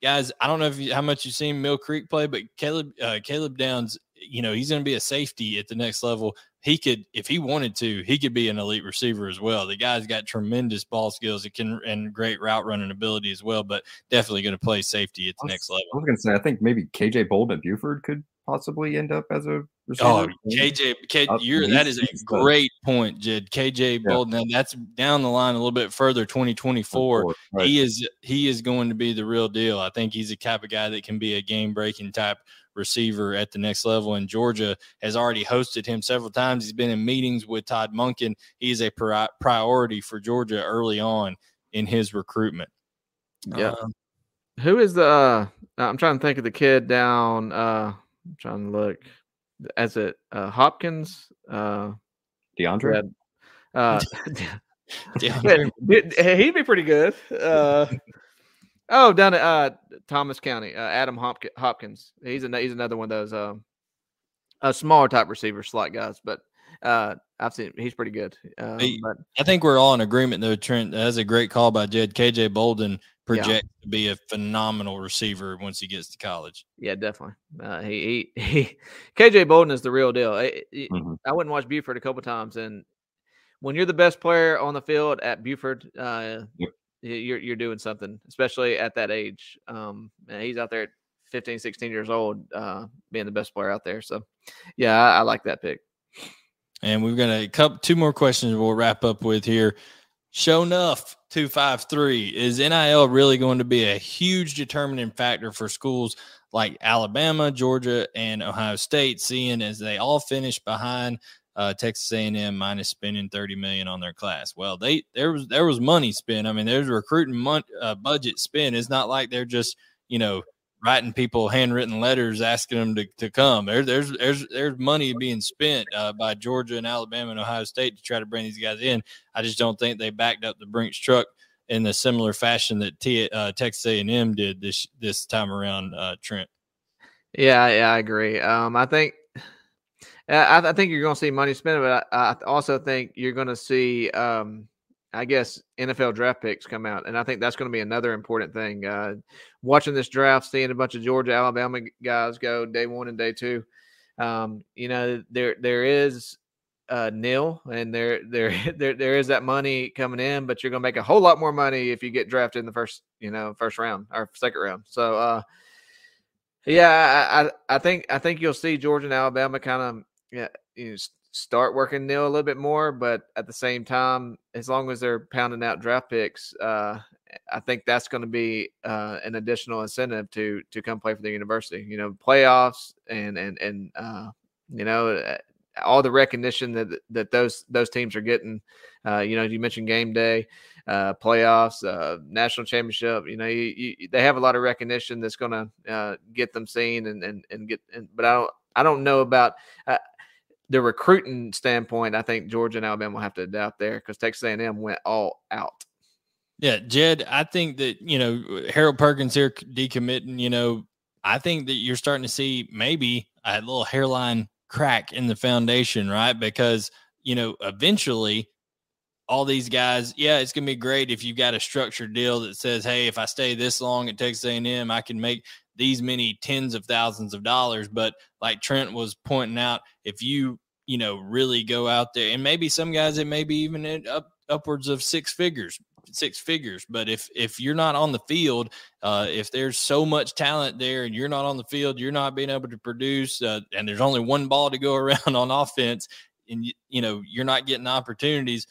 Speaker 1: guys, I don't know if you, how much you've seen Mill Creek play, but Caleb uh, Caleb Downs, you know, he's going to be a safety at the next level he could, if he wanted to, he could be an elite receiver as well. The guy's got tremendous ball skills. It can and great route running ability as well. But definitely going to play safety at the
Speaker 3: was,
Speaker 1: next level.
Speaker 3: I was going to say, I think maybe KJ Bolden at Buford could possibly end up as a
Speaker 1: receiver. Oh, KJ, K, you're, that is a great point, Jed. KJ yeah. Bolden. Now that's down the line a little bit further. 2024. Right. He is he is going to be the real deal. I think he's the type of guy that can be a game breaking type receiver at the next level. And Georgia has already hosted him several times. He's been in meetings with Todd Monken. He is a pri- priority for Georgia early on in his recruitment.
Speaker 2: Yeah. Uh, Who is the? Uh, I'm trying to think of the kid down. Uh, I'm trying to look. As it uh, Hopkins? Uh,
Speaker 3: DeAndre.
Speaker 2: uh, DeAndre. he'd be pretty good. Uh, Oh, down at uh, Thomas County, uh, Adam Hopkins. He's an, he's another one of those um, a smaller type receiver slot guys, but uh, I've seen he's pretty good. But,
Speaker 1: I think we're all in agreement though. Trent that's a great call by Jed. KJ Bolden projects yeah. to be a phenomenal receiver once he gets to college.
Speaker 2: Yeah, definitely. Uh, he, he, he KJ Bolden is the real deal. I, mm-hmm. I went and watched Buford a couple times, and when you're the best player on the field at Buford, uh, you're you're doing something, especially at that age. Um, he's out there at 15, 16 years old, uh, being the best player out there. So, yeah, I, I like that pick.
Speaker 1: And we've got a couple, two more questions we'll wrap up with here. Show enough 253 is NIL really going to be a huge determining factor for schools like Alabama, Georgia, and Ohio State, seeing as they all finish behind uh, Texas A&M minus spending 30 million on their class. Well, they there was there was money spent. I mean, there's recruiting mon- uh, budget spent. It's not like they're just you know writing people handwritten letters asking them to, to come. There, there's there's there's money being spent uh, by Georgia and Alabama and Ohio State to try to bring these guys in. I just don't think they backed up the Brinks truck in the similar fashion that T, uh, Texas A&M did this this time around. Uh, Trent.
Speaker 2: Yeah, yeah, I agree. Um, I think I, I think you're going to see money spent, but I, I also think you're going to see, um, I guess, NFL draft picks come out, and I think that's going to be another important thing. Uh, watching this draft, seeing a bunch of Georgia, Alabama guys go day one and day two. Um, you know, there there is uh, nil, and there there there there is that money coming in, but you're going to make a whole lot more money if you get drafted in the first, you know, first round or second round. So, uh, yeah, I, I, I think I think you'll see Georgia and Alabama kind of yeah, you know, start working nil a little bit more, but at the same time, as long as they're pounding out draft picks, uh, I think that's going to be uh, an additional incentive to to come play for the university. You know, playoffs and and and uh, you know uh, all the recognition that that those those teams are getting. Uh, you know, you mentioned game day, uh, playoffs, uh, national championship. You know, you, you, they have a lot of recognition that's going to uh, get them seen and and and get. And, but I don't I don't know about. The recruiting standpoint, I think Georgia and Alabama will have to adapt there because Texas A&M went all out.
Speaker 1: Yeah, Jed, I think that you know Harold Perkins here decommitting. You know, I think that you're starting to see maybe a little hairline crack in the foundation, right? Because you know, eventually, all these guys, yeah, it's gonna be great if you've got a structured deal that says, hey, if I stay this long at Texas A&M, I can make these many tens of thousands of dollars. But like Trent was pointing out, if you you know, really go out there. And maybe some guys, it may be even up upwards of six figures, six figures. But if if you're not on the field, uh, if there's so much talent there and you're not on the field, you're not being able to produce, uh, and there's only one ball to go around on offense, and you, you know you're not getting opportunities.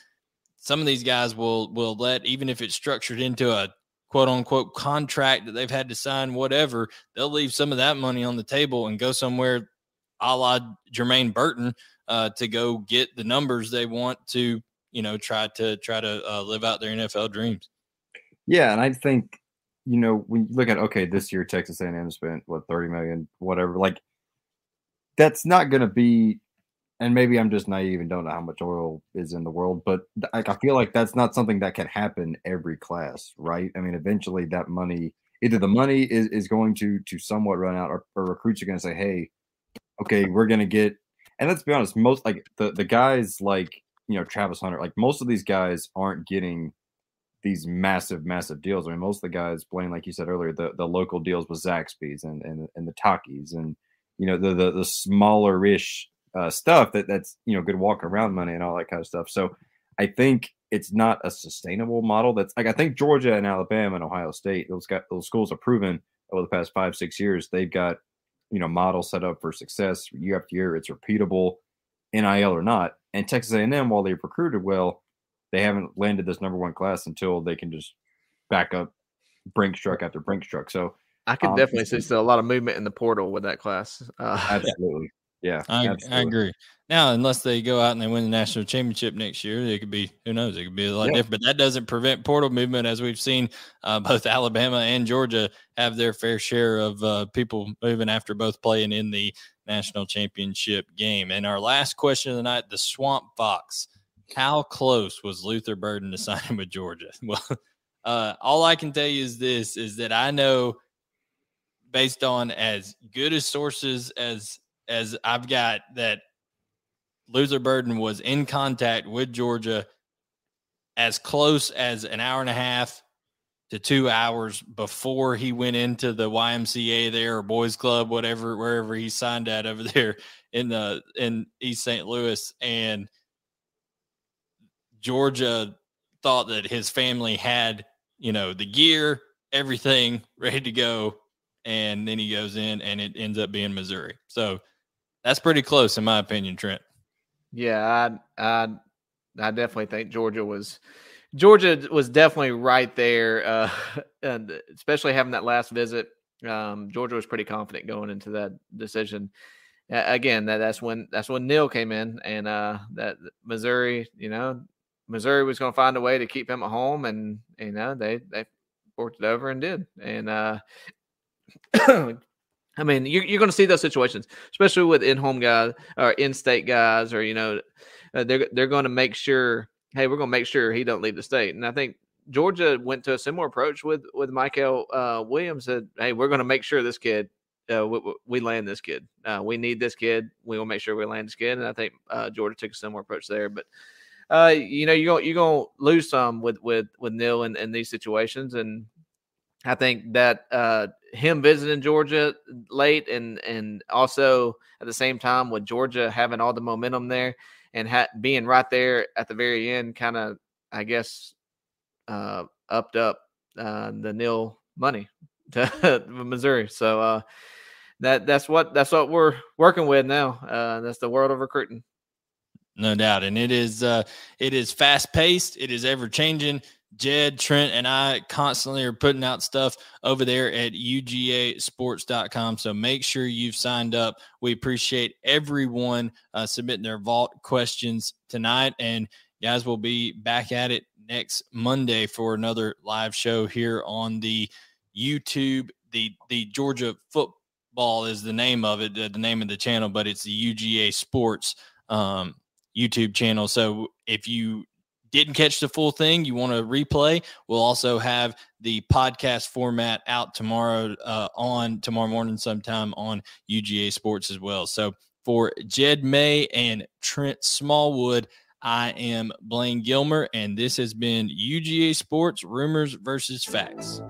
Speaker 1: Some of these guys will will let even if it's structured into a quote unquote contract that they've had to sign, whatever, they'll leave some of that money on the table and go somewhere a la Jermaine Burton uh, to go get the numbers they want to, you know, try to try to uh, live out their NFL dreams.
Speaker 3: Yeah, and I think you know when you look at okay, this year Texas A&M spent what thirty million, whatever. Like that's not going to be. And maybe I'm just naive and don't know how much oil is in the world, but like I feel like that's not something that can happen every class, right? I mean, eventually that money, either the money is, is going to to somewhat run out, or, or recruits are going to say, "Hey, okay, we're going to get and let's be honest, most like the the guys like you know Travis Hunter, like most of these guys aren't getting these massive, massive deals. I mean, most of the guys, Blaine, like you said earlier, the, the local deals with Zaxby's and and and the Takis and you know the the, the smaller ish uh, stuff that that's you know good walk around money and all that kind of stuff. So I think it's not a sustainable model. That's like I think Georgia and Alabama and Ohio State those got those schools have proven over the past five six years they've got you know model set up for success year after year. It's repeatable, NIL or not. And Texas A&M, while they've recruited well, they haven't landed this number one class until they can just back up brink truck after brink truck. So
Speaker 2: I can um, definitely see a lot of movement in the portal with that class.
Speaker 3: Uh, absolutely. Yeah,
Speaker 1: I, I, agree. Now, unless they go out and they win the national championship next year, it could be who knows? It could be a lot yeah. different. But that doesn't prevent portal movement, as we've seen. Uh, both Alabama and Georgia have their fair share of uh, people moving after both playing in the national championship game. And our last question of the night: the Swamp Fox. How close was Luther Burden to signing with Georgia? Well, uh, all I can tell you is this: is that I know, based on as good as sources as as I've got that Luther Burden was in contact with Georgia as close as an hour and a half to two hours before he went into the YMCA there or boys club, whatever, wherever he signed at over there in the in East St. Louis. And Georgia thought that his family had, you know, the gear, everything ready to go. And then he goes in and it ends up being Missouri. So that's pretty close, in my opinion, Trent.
Speaker 2: Yeah, I, I, I definitely think Georgia was, Georgia was definitely right there, uh, and especially having that last visit. Um, Georgia was pretty confident going into that decision, again, that, that's when that's when NIL came in, and uh, that Missouri, you know, Missouri was going to find a way to keep him at home, and you know they they worked it over and did, and uh, I mean, you're, you're going to see those situations, especially with in-home guys or in-state guys, or you know, uh, they're they're going to make sure, hey, we're going to make sure he don't leave the state. And I think Georgia went to a similar approach with with Mykel uh, Williams. Said, hey, we're going to make sure this kid, uh, we, we, land this kid. Uh, we need this kid. We will make sure we land this kid. And I think uh, Georgia took a similar approach there. But uh, you know, you're going you're to lose some with with with NIL in, in these situations, and I think that uh, him visiting Georgia late and and also at the same time with Georgia having all the momentum there and ha- being right there at the very end, kind of I guess uh, upped up uh, the nil money to Missouri. So uh, that that's what that's what we're working with now. Uh, that's the world of recruiting.
Speaker 1: No doubt, and it is uh, it is fast paced. It is ever changing. Jed, Trent, and I constantly are putting out stuff over there at UGAsports.com. So make sure you've signed up. We appreciate everyone uh, submitting their vault questions tonight. And guys, we'll be back at it next Monday for another live show here on the YouTube. The, the Georgia football is the name of it, the, the name of the channel, but it's the UGA Sports um, YouTube channel. So if you didn't catch the full thing, you want to replay, we'll also have the podcast format out tomorrow uh, on tomorrow morning sometime on UGA Sports as well. So for Jed May and Trent Smallwood, I am Blaine Gilmer, and this has been UGA Sports Rumors versus Facts.